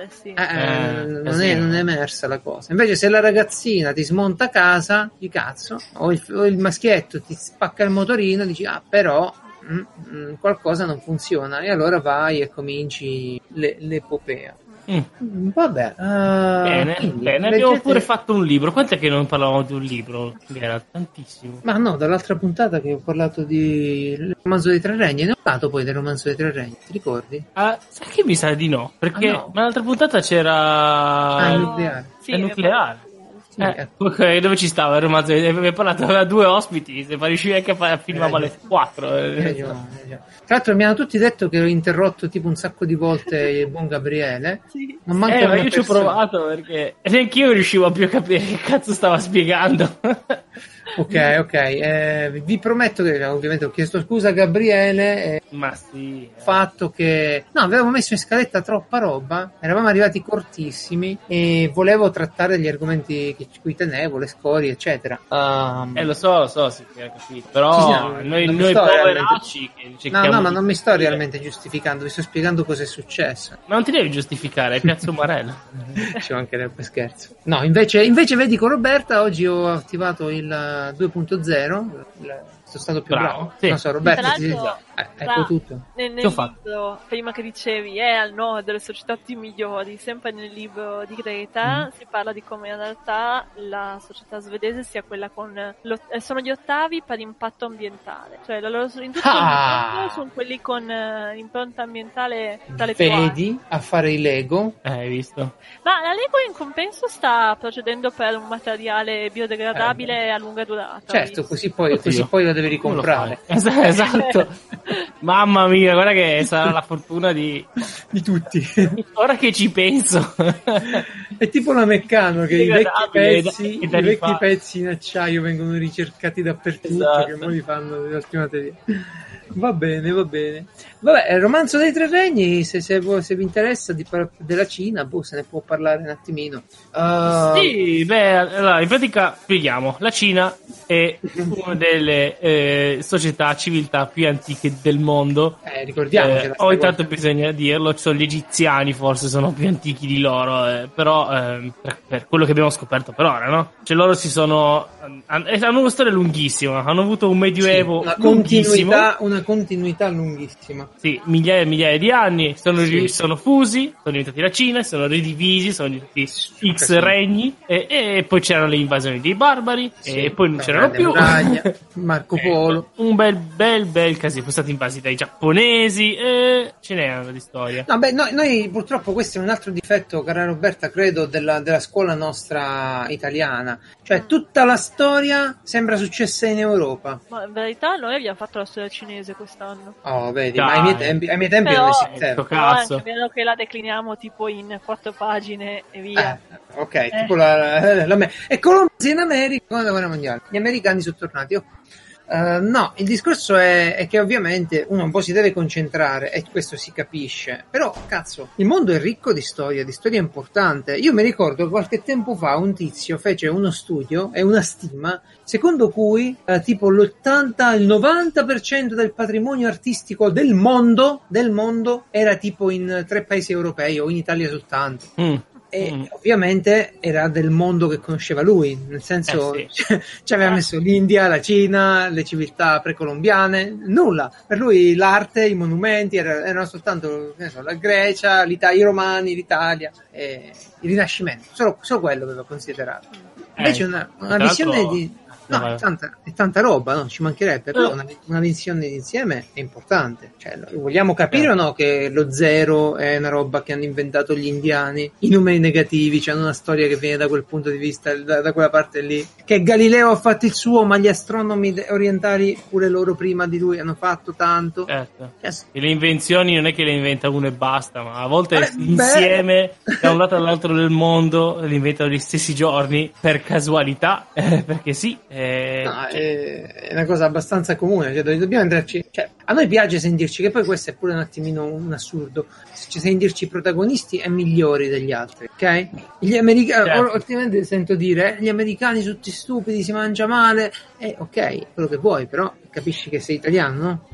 Sì. eh, eh, non, è, non, è, emersa la cosa. Invece, se la ragazzina ti smonta a casa, di cazzo, o il, o il maschietto ti spacca il motorino, dici, ah, però mm, mm, qualcosa non funziona. E allora vai e cominci le, l'epopea. Mm. Vabbè, uh, bene, quindi, bene. leggete... abbiamo pure fatto un libro. Quant'è che non parlavamo di un libro? Era tantissimo. Ma no, dall'altra puntata che ho parlato di romanzo dei tre regni, ne ho parlato poi del romanzo dei tre regni, ti ricordi? Ah, sai che mi sa di no? Perché Ah, no. nell'altra puntata c'era. Ah, il nucleare. Sì, È nucleare. Sì, Eh, eh. ok, dove ci stava il romanzo? Abbiamo parlato aveva due ospiti, se riuscivi anche a fare filmavo alle 4. Hai ragione, hai ragione. Tra l'altro mi hanno tutti detto che ho interrotto tipo un sacco di volte il buon Gabriele. Sì. Non manca Eh, ma io ci ho persona. provato perché neanche io riuscivo a più a capire che cazzo stava spiegando. Ok, ok. eh, vi prometto che ovviamente ho chiesto scusa a Gabriele. eh, ma sì. il fatto che no, avevamo messo in scaletta troppa roba, eravamo arrivati cortissimi e volevo trattare gli argomenti che cui tenevo, le scorie, eccetera. Um, Eh, lo so, lo so, si era capito. Però Sì, sì, no, noi, noi poveracci che no, no, ma non mi sto realmente giustificando, vi sto spiegando cosa è successo. Ma non ti devi giustificare, è Piazza Umarella. Ci mancherebbe scherzo. No, invece, invece vedi con Roberta oggi ho attivato il eh, 2.0. il- sono stato più Bravo, bravo. sì. Non so, Roberta, Tra l'altro, eh, tra- potuto. Nel, nel Che ho fatto? libro, prima che dicevi, è al nord delle società più migliori, sempre nel libro di Greta, si parla di come in realtà la società svedese sia quella con... lo- eh, sono gli ottavi per impatto ambientale, cioè la loro, in tutto Ah! il mondo sono quelli con eh, impronta ambientale tale. Vedi a fare i Lego. Eh, hai visto? Ma la Lego in compenso sta procedendo per un materiale biodegradabile a lunga durata. Certo, così poi, così poi lo devi ricomprare. Esatto. Mamma mia, guarda che sarà la fortuna di... Di tutti. Ora che ci penso. È tipo la Meccano che i vecchi pezzi, i vecchi pezzi in acciaio vengono ricercati dappertutto, Esatto. che ora li fanno di altri materiali. Va bene, va bene. Vabbè, il romanzo dei tre regni, se, se, se vi interessa di della Cina, boh, se ne può parlare un attimino. Uh, Sì, beh, allora, in pratica spieghiamo, la Cina è una delle eh, società, civiltà più antiche del mondo. Eh, ricordiamoci. Eh, o intanto bisogna dirlo, ci sono gli egiziani forse sono più antichi di loro, eh, però ehm, per, per quello che abbiamo scoperto per ora, no? Cioè loro si sono... eh, hanno una storia lunghissima, hanno avuto un medioevo una lunghissimo. continuità, una continuità lunghissima. Sì, migliaia e migliaia di anni, sono, Sì. ri- sono fusi, sono diventati la Cina, sono ridivisi, sono diventati X sì. regni e, e poi c'erano le invasioni dei barbari e poi non c'erano più. Muraglia, Marco Polo. Eh, un bel bel bel casino, sono stati invasi dai giapponesi e ce n'erano di storia. No, beh, noi, noi purtroppo questo è un altro difetto, cara Roberta, credo, della, della scuola nostra italiana. Cioè, tutta la storia sembra successa in Europa. Ma in verità noi abbiamo fatto la storia cinese quest'anno. Oh, vedi, Dai. ma ai miei tempi, ai miei tempi Però- non esisteva. Cazzo. anche vero che la decliniamo tipo in quattro pagine e via. Eh, ok, tipo la, la, la- E Columbus in America, seconda guerra mondiale. Gli americani sono tornati. Oh. Eh, no, il discorso è, è che ovviamente uno un po' si deve concentrare e questo si capisce. Però, cazzo, il mondo è ricco di storia, di storia importante. Io mi ricordo che qualche tempo fa un tizio fece uno studio e una stima secondo cui eh, tipo l'80, il 90% del patrimonio artistico del mondo, del mondo era tipo in tre paesi europei o in Italia soltanto. Mm. E Mm. ovviamente era del mondo che conosceva lui, nel senso Eh, ci aveva messo l'India, la Cina, le civiltà precolombiane, nulla. Per lui l'arte, i monumenti era- erano soltanto so, la Grecia, i Romani, l'Italia, e il Rinascimento. Solo, solo quello aveva considerato. Invece Eh, una, una visione di... No, è tanta, è tanta roba, no? ci mancherebbe, però una, una visione d'insieme è importante. Cioè, vogliamo capire o no che lo zero è una roba che hanno inventato gli indiani, i numeri negativi, c'hanno una storia che viene da quel punto di vista, da, da quella parte lì, che Galileo ha fatto il suo, ma gli astronomi orientali pure loro prima di lui hanno fatto tanto. Certo. Cioè, s- E le invenzioni non è che le inventa uno e basta, ma a volte Eh, beh. insieme, da un lato all'altro del mondo, le inventano gli stessi giorni per casualità, eh, perché sì. Eh, No, è, è una cosa abbastanza comune, cioè, do- dobbiamo entrarci. Cioè, a noi piace sentirci, che poi questo è pure un attimino un assurdo. Cioè, sentirci protagonisti e migliori degli altri, ok? Gli americani, Certo. ultimamente sento dire, eh, gli americani sono tutti stupidi, si mangia male, eh, ok, quello che vuoi, però capisci che sei italiano, no?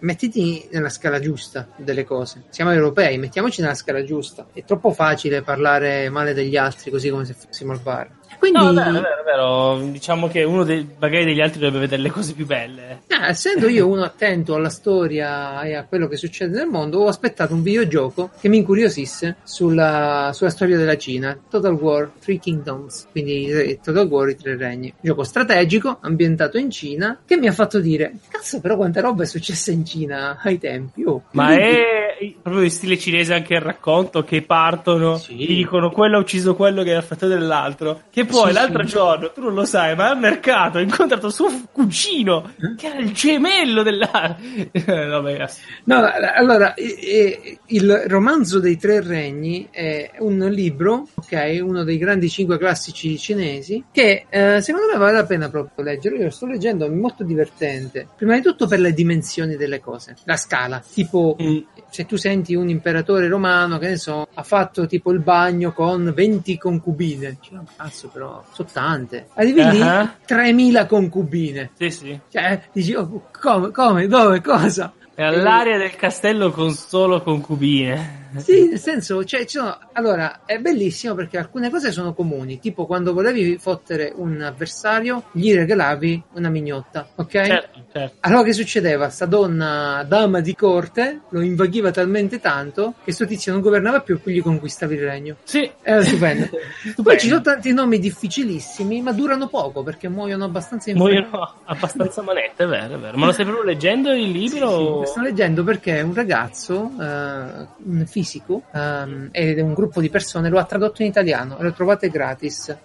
Mettiti nella scala giusta delle cose. Siamo europei, mettiamoci nella scala giusta. È troppo facile parlare male degli altri così come se fossimo al bar. Quindi... No, vero, vero, vero. Diciamo che uno dei, magari degli altri dovrebbe vedere le cose più belle. Eh, essendo io uno attento alla storia e a quello che succede nel mondo, ho aspettato un videogioco che mi incuriosisse sulla, sulla storia della Cina. Total War Three Kingdoms, quindi Total War i tre regni. Gioco strategico, ambientato in Cina, che mi ha fatto dire, cazzo però quanta roba è successa in Cina ai tempi. Oh, Ma è proprio in stile cinese anche il racconto che partono, sì. dicono quello ha ucciso quello che il fratello dell'altro, che poi sì, l'altro giorno, tu non lo sai, ma al mercato ha incontrato suo cugino, che era il gemello della... Vabbè, no, allora, il romanzo dei tre regni è un libro, ok, uno dei grandi cinque classici cinesi, che eh, secondo me vale la pena proprio leggere. Io lo sto leggendo, è molto divertente. Prima di tutto per le dimensioni delle cose, la scala, tipo mm. se tu senti un imperatore romano, che ne so, ha fatto tipo il bagno con 20 concubine, cioè, cazzo però, sono tante. Adivini uh-huh. 3000 concubine. Sì, sì. Cioè, dici, oh, come, come, dove, cosa? È all'area del castello con solo concubine. Sì, nel senso, cioè, sono, allora, è bellissimo perché alcune cose sono comuni, tipo quando volevi fottere un avversario, gli regalavi una mignotta, ok? Certo, certo. Allora che succedeva? Sta donna, dama di corte, lo invaghiva talmente tanto che sto tizio non governava più e quindi conquistavi il regno. Sì. Era stupendo. stupendo. Poi ci sono tanti nomi difficilissimi, ma durano poco perché muoiono abbastanza in Muoiono abbastanza manette, è vero, è vero. Ma lo stai proprio leggendo il libro? Sì, sì, lo sto leggendo perché un ragazzo, uh, un fisico um, ed è un gruppo di persone lo ha tradotto in italiano e lo trovate gratis.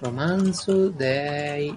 Romanzo dei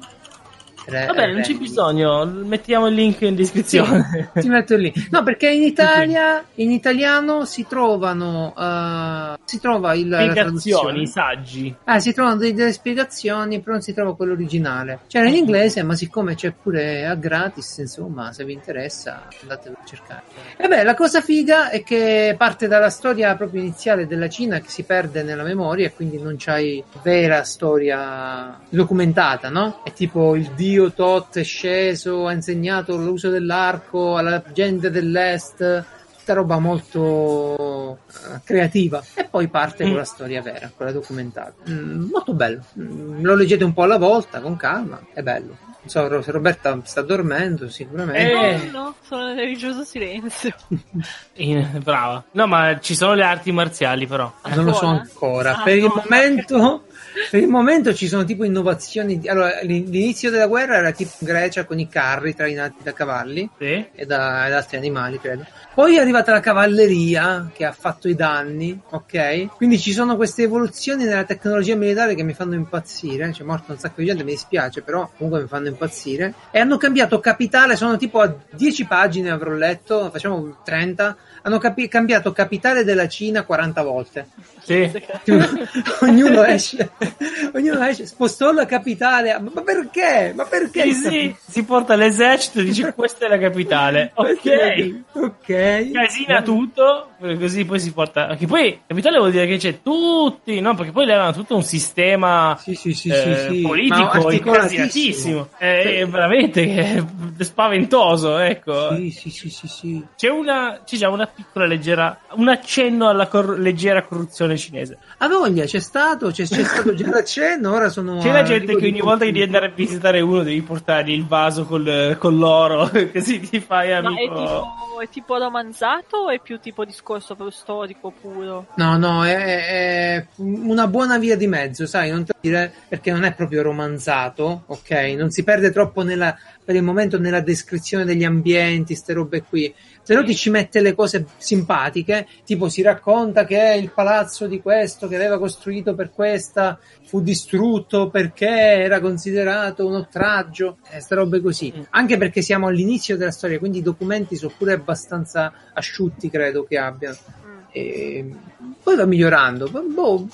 Re, Va bene, non c'è bisogno, mettiamo il link in descrizione. Sì, ti metto il link. No, perché in Italia, in italiano si trovano, uh, si trova il, spiegazioni, i saggi. Ah, si trovano delle, delle, spiegazioni, però non si trova quello originale. C'era in inglese, ma siccome c'è pure a gratis, insomma, se vi interessa, andatelo a cercare. E beh, la cosa figa è che parte dalla storia proprio iniziale della Cina che si perde nella memoria e quindi non c'hai vera storia documentata, no? È tipo il dio Dio Tot è sceso, ha insegnato l'uso dell'arco alla gente dell'est, tutta roba molto uh, creativa. E poi parte mm. con la storia vera, quella documentata. Mm, molto bello. Mm, lo leggete un po' alla volta, con calma, è bello. Non so se Roberta sta dormendo, sicuramente. Eh, no, no, sono nel religioso silenzio. Brava. No, ma ci sono le arti marziali, però. Non lo so ancora. Ah, per no. il momento per il momento ci sono tipo innovazioni. Allora, l'inizio della guerra era tipo Grecia con i carri trainati da cavalli sì. e da, da altri animali, credo. Poi è arrivata la cavalleria che ha fatto i danni, ok? Quindi ci sono queste evoluzioni nella tecnologia militare che mi fanno impazzire. C'è morto un sacco di gente, mi dispiace, però comunque mi fanno impazzire. E hanno cambiato capitale, sono tipo a 10 pagine avrò letto, facciamo 30 hanno capi- cambiato capitale della Cina 40 volte. Sì. ognuno esce, ognuno esce, spostò la capitale. Ma perché? Ma perché? Sì, sì, si porta l'esercito e dice questa è la capitale. Ok, ok. Casina tutto, così poi si porta. Che poi capitale vuol dire che c'è tutti, no? Perché poi lei aveva tutto un sistema sì, sì, sì, eh, politico incasinatissimo. È, è veramente è spaventoso, ecco. Sì, sì, sì, sì, sì. C'è una, c'è già una piccola leggera, un accenno alla cor- leggera corruzione cinese. A voglia, c'è stato, c'è, c'è stato già l'accenno, ora sono... C'è la gente che ogni volta che devi andare a visitare uno devi portargli il vaso col, con l'oro, così ti fai amico. Ma è tipo, è tipo romanzato o è più tipo discorso proprio storico puro? No, no, è, è una buona via di mezzo, sai, non te dire perché non è proprio romanzato, ok? Non si perde troppo nella, per il momento nella descrizione degli ambienti, queste robe qui se no ti ci mette le cose simpatiche, tipo si racconta che il palazzo di questo che aveva costruito per questa fu distrutto perché era considerato un oltraggio, queste robe così. Mm. Anche perché siamo all'inizio della storia, quindi i documenti sono pure abbastanza asciutti, credo che abbiano. Mm. E poi va migliorando. Boh,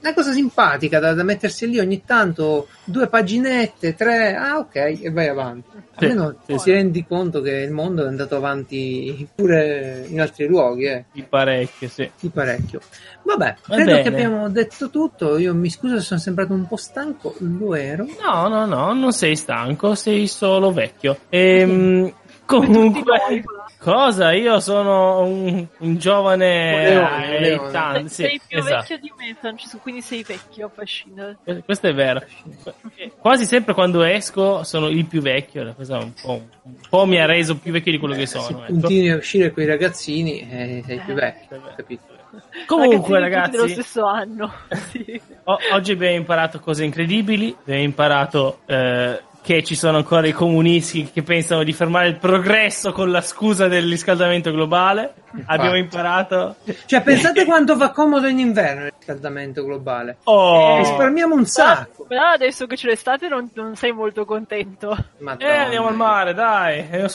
una cosa simpatica da, da, mettersi lì ogni tanto, due paginette, tre, ah ok, e vai avanti. Almeno sì, si rendi conto che il mondo è andato avanti pure in altri luoghi. Eh. Di parecchio, sì. Di parecchio. Vabbè, Va credo bene. che abbiamo detto tutto. Io mi scuso se sono sembrato un po' stanco, lo ero. No, no, no, non sei stanco, sei solo vecchio. Ehm, Comunque, cosa? Io sono un, un giovane leone, eh, leone. Tan, sì, sei più esatto. vecchio di me, Francesco, quindi sei vecchio a prescindere. Questo è vero. Quasi sempre quando esco sono il più vecchio, questo un po', un po', mi ha reso più vecchio di quello che sono. Se ecco. continui a uscire con i ragazzini, eh, sei più vecchio, capito? Comunque, ragazzi, dello stesso anno. sì. o- oggi abbiamo imparato cose incredibili. Abbiamo imparato eh, che ci sono ancora i comunisti che pensano di fermare il progresso con la scusa del riscaldamento globale. Infatti. Abbiamo imparato. Cioè, pensate quanto fa comodo in inverno il riscaldamento globale. Oh. Risparmiamo un sacco. Però adesso che c'è l'estate non, non sei molto contento. Madonna. Eh, andiamo al mare, dai. Eh,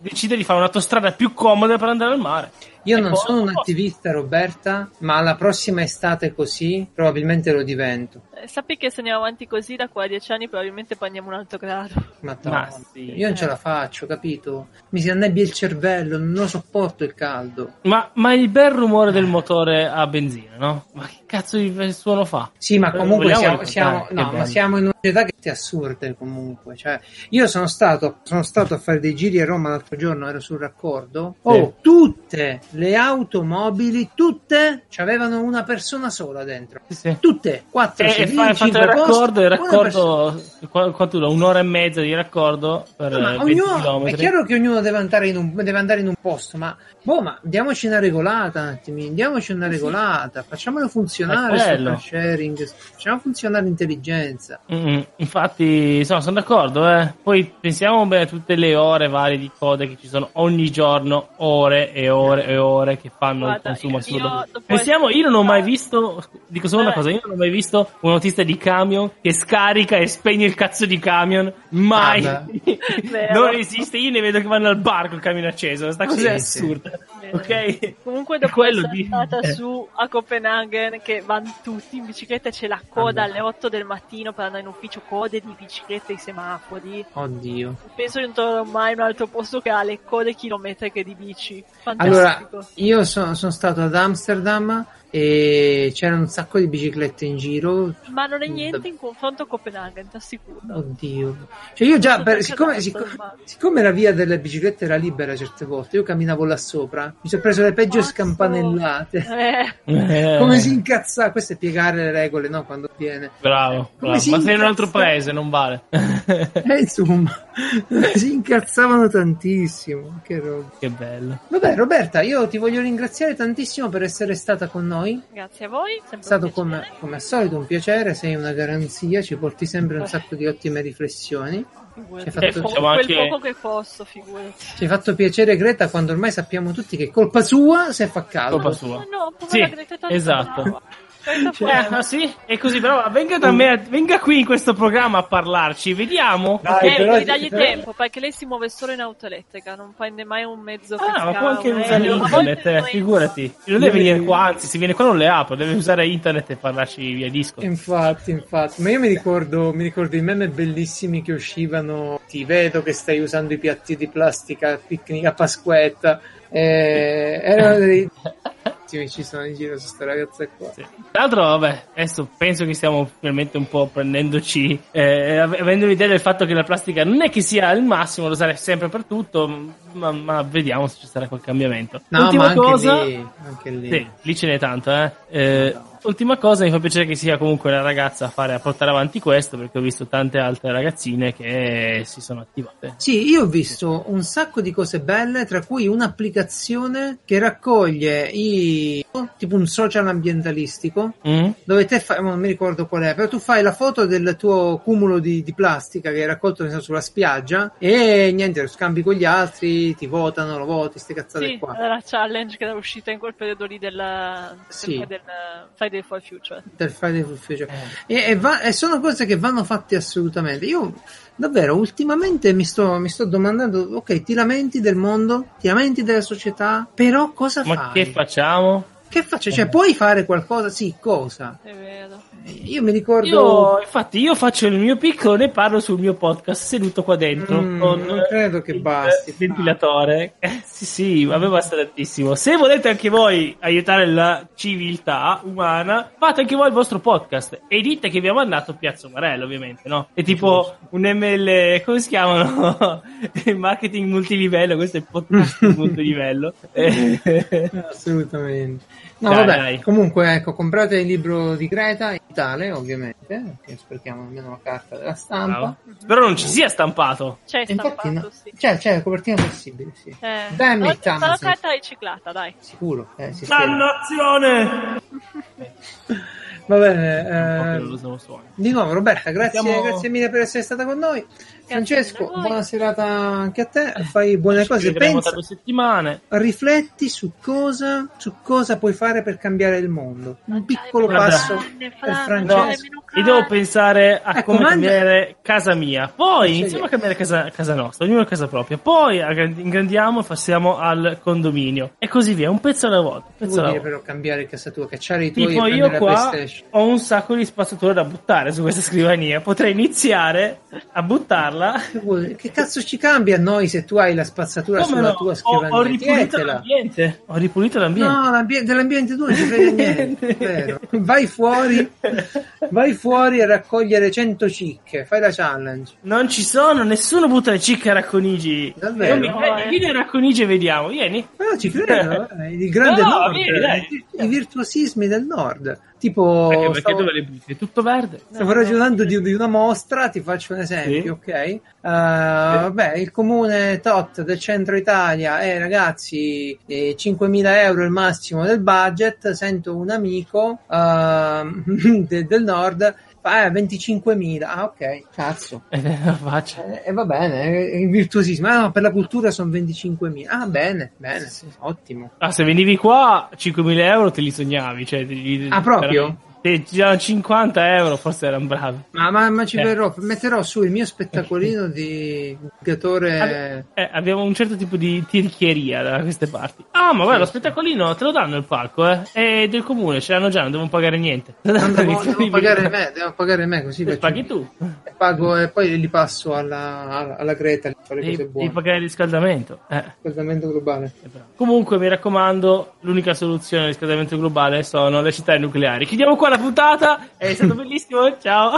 decide di fare un'autostrada più comoda per andare al mare. Io non sono un attivista, Roberta, ma la prossima estate così probabilmente lo divento. Eh, sappi che se andiamo avanti così da qua a dieci anni probabilmente poi andiamo un altro grado. Ma, ma sì. Io non ce la faccio, capito? Mi si annebbia il cervello, non lo sopporto il caldo. Ma, ma il bel rumore del motore a benzina, no? Ma che cazzo di suono fa? Sì, ma comunque siamo, siamo, no, ma siamo in una società che è assurde comunque. Cioè, io sono stato, sono stato a fare dei giri a Roma l'altro giorno, ero sul raccordo. Oh, tutte le automobili, tutte avevano una persona sola dentro. Sì. Tutte, quattro e, civili, e fatto il raccordo, il raccordo quanto dura? Un'ora e mezza di raccordo per no, ognuno, È chiaro che ognuno deve andare in un, deve andare in un posto, ma boh, ma diamoci una regolata un attimo, diamoci una regolata, facciamolo funzionare sharing, facciamo funzionare l'intelligenza. Mm-hmm. Infatti, insomma, sono d'accordo, eh. Poi pensiamo bene a tutte le ore varie di code che ci sono ogni giorno, ore e ore e ore che fanno Guarda, il consumo assurdo. Pensiamo, io non ho mai visto, dico solo una cosa, io non ho mai visto un autista di camion che scarica e spegne il cazzo di camion. Mai. Ah, non esiste, io ne vedo che vanno al bar col camion acceso. Questa cosa sì, è assurda. Sì. Ok? Comunque dopo essere di... stata eh. su a Copenaghen che vanno tutti in bicicletta c'è la coda ah, alle 8 del mattino per andare in ufficio, code di biciclette e semafori. Oddio. Penso di non troverò mai un altro posto che ha le code chilometriche di bici. Fantastico. Allora, io sono, sono stato ad Amsterdam e c'erano un sacco di biciclette in giro. Ma non è niente in confronto a Copenaghen, ti assicuro. Oddio. Cioè io già, per, siccome, siccome, siccome, la via delle biciclette era libera certe volte, io camminavo là sopra, mi sono preso le peggio Mazzo. scampanellate. Eh. Come si incazza? Questo è piegare le regole, no? Quando viene. Bravo, bravo. ma sei in un altro paese, non vale. eh, insomma, si incazzavano tantissimo. Che roba. Che bello. Vabbè, Roberta, io ti voglio ringraziare tantissimo per essere stata con noi noi. Grazie a voi. È stato come, come, al solito un piacere, sei una garanzia, ci porti sempre un sacco di ottime riflessioni. Ci hai fatto... Quel anche... poco che posso, figurati. Ci hai fatto piacere Greta quando ormai sappiamo tutti che è colpa sua se fa caldo. Colpa sua. No, no, sì, esatto. Cioè, ah, sì? È così, però venga da me, venga qui in questo programma a parlarci, vediamo. Dai, eh, devi dargli però... tempo, perché lei si muove solo in auto elettrica, non prende mai un mezzo Ah, ma può anche usare internet, eh, figurati. Non deve venire qua, anzi, se viene qua non le apro, deve usare internet e parlarci via disco. Infatti, infatti. Ma io mi ricordo, mi ricordo i meme bellissimi che uscivano, ti vedo che stai usando i piatti di plastica a picnic a Pasquetta. Eh, erano dei tantissimi ci sono in giro su queste ragazze qua. Sì. Tra l'altro, vabbè, adesso penso che stiamo finalmente un po' prendendoci, eh, avendo l'idea del fatto che la plastica non è che sia il massimo, lo sarà sempre per tutto, ma, ma vediamo se ci sarà quel cambiamento. No, Ultima ma anche cosa, lì, anche lì. Sì, lì ce n'è tanto, eh. eh no ultima cosa mi fa piacere che sia comunque la ragazza a, fare, a portare avanti questo perché ho visto tante altre ragazzine che si sono attivate. Sì, io ho visto un sacco di cose belle, tra cui un'applicazione che raccoglie i tipo un social ambientalistico mm. dove te fai, non mi ricordo qual è, però tu fai la foto del tuo cumulo di, di plastica che hai raccolto sulla spiaggia e niente, lo scambi con gli altri, ti votano, lo voti, ste cazzate sì, qua. Era la challenge che era uscita in quel periodo lì del, sì. del, del Friday for Future. Del Friday for Future. Eh. E, e, va, e, sono cose che vanno fatte assolutamente. Io davvero ultimamente mi sto, mi sto domandando, ok, ti lamenti del mondo, ti lamenti della società, però cosa Ma fai? che facciamo? Che faccio? Cioè, puoi fare qualcosa? Sì, cosa? È vero. Io mi ricordo. Io, infatti, io faccio il mio piccolo e parlo sul mio podcast seduto qua dentro. Mm, con non credo che basti. Il ventilatore. Eh, sì, sì, a me basta tantissimo. Se volete anche voi aiutare la civiltà umana, fate anche voi il vostro podcast e dite che vi ha mandato Piazza Marello, ovviamente, no? È tipo un ML, come si chiamano? Marketing multilivello, questo è il podcast multilivello. Assolutamente. No, dai, vabbè, dai. comunque, ecco, comprate il libro di Greta in Italia, ovviamente, che sprechiamo almeno la carta della stampa. Bravo. Spero non ci sia stampato. C'è stampato, no, sì. C'è, c'è, la copertina possibile, sì. Eh, Damn it, Sarà carta riciclata, dai. Sicuro, eh, si Dannazione! Va bene, eh, di nuovo Roberta, grazie, Siamo... grazie mille per essere stata con noi. Francesco, buona serata anche a te. Fai buone Ci cose. Pensa, due settimane. Rifletti su cosa, su cosa puoi fare per cambiare il mondo. Un piccolo Guarda, passo per Francesco. No, io devo pensare a ecco, come manda... cambiare casa mia. Poi iniziamo a cambiare casa, casa nostra, ognuno a casa propria. Poi ingrandiamo e passiamo al condominio. E così via, un pezzo alla volta. Un pezzo alla volta. però cambiare casa tua, cacciare i tuoi tipo io qua ho un sacco di spazzatura da buttare su questa scrivania. Potrei iniziare a buttare farla. Che cazzo ci cambia a noi se tu hai la spazzatura Come sulla no? tua scrivania? Ho, ho ripulito l'ambiente. Ho ripulito l'ambiente. No, l'ambiente, dell'ambiente tu non ci frega niente. vai fuori, vai fuori a raccogliere 100 cicche. Fai la challenge. Non ci sono, nessuno butta le cicche a Racconigi. Davvero? Mi, no, eh. Vieni a Racconigi e vediamo. Vieni. No, ci credo. Eh. Il grande no, nord. Vieni, I virtuosismi del nord. Tipo, perché, perché stavo, dove le butti? È tutto verde? Stavo no, ragionando di, di, una mostra, ti faccio un esempio, sì. ok? Uh, vabbè, il comune tot del centro Italia, eh ragazzi, eh, 5.000 euro il massimo del budget, sento un amico uh, de, del nord eh, 25.000. Ah, ok, cazzo. E eh, eh, va bene, il virtuosismo. Ah, no, per la cultura sono 25.000. Ah, bene, bene, sì. ottimo. Ah, se venivi qua, 5.000 euro te li sognavi. Cioè, li, ah, proprio? Veramente. Se già 50 euro forse erano bravi. Ma, ma, ma ci eh. verrò, metterò su il mio spettacolino di giocatore. Eh, abbiamo un certo tipo di tirchieria da queste parti. Ah, ma guarda, lo spettacolino te lo danno il palco, eh? È del comune, ce l'hanno già, non devono pagare niente. Non devo, devo pagare me, devo pagare me così. E paghi tu. E pago e poi li passo alla, alla, Greta cose buone. Devi pagare il riscaldamento. Eh. Riscaldamento globale. Comunque mi raccomando, l'unica soluzione al riscaldamento globale sono le città nucleari. Chiudiamo qua la puntata, è stato bellissimo, ciao.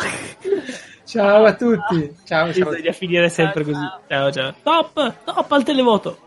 Ciao a tutti. Ciao, ciao. Bisogna finire sempre ciao, così. Ciao, ciao. Top, top al televoto.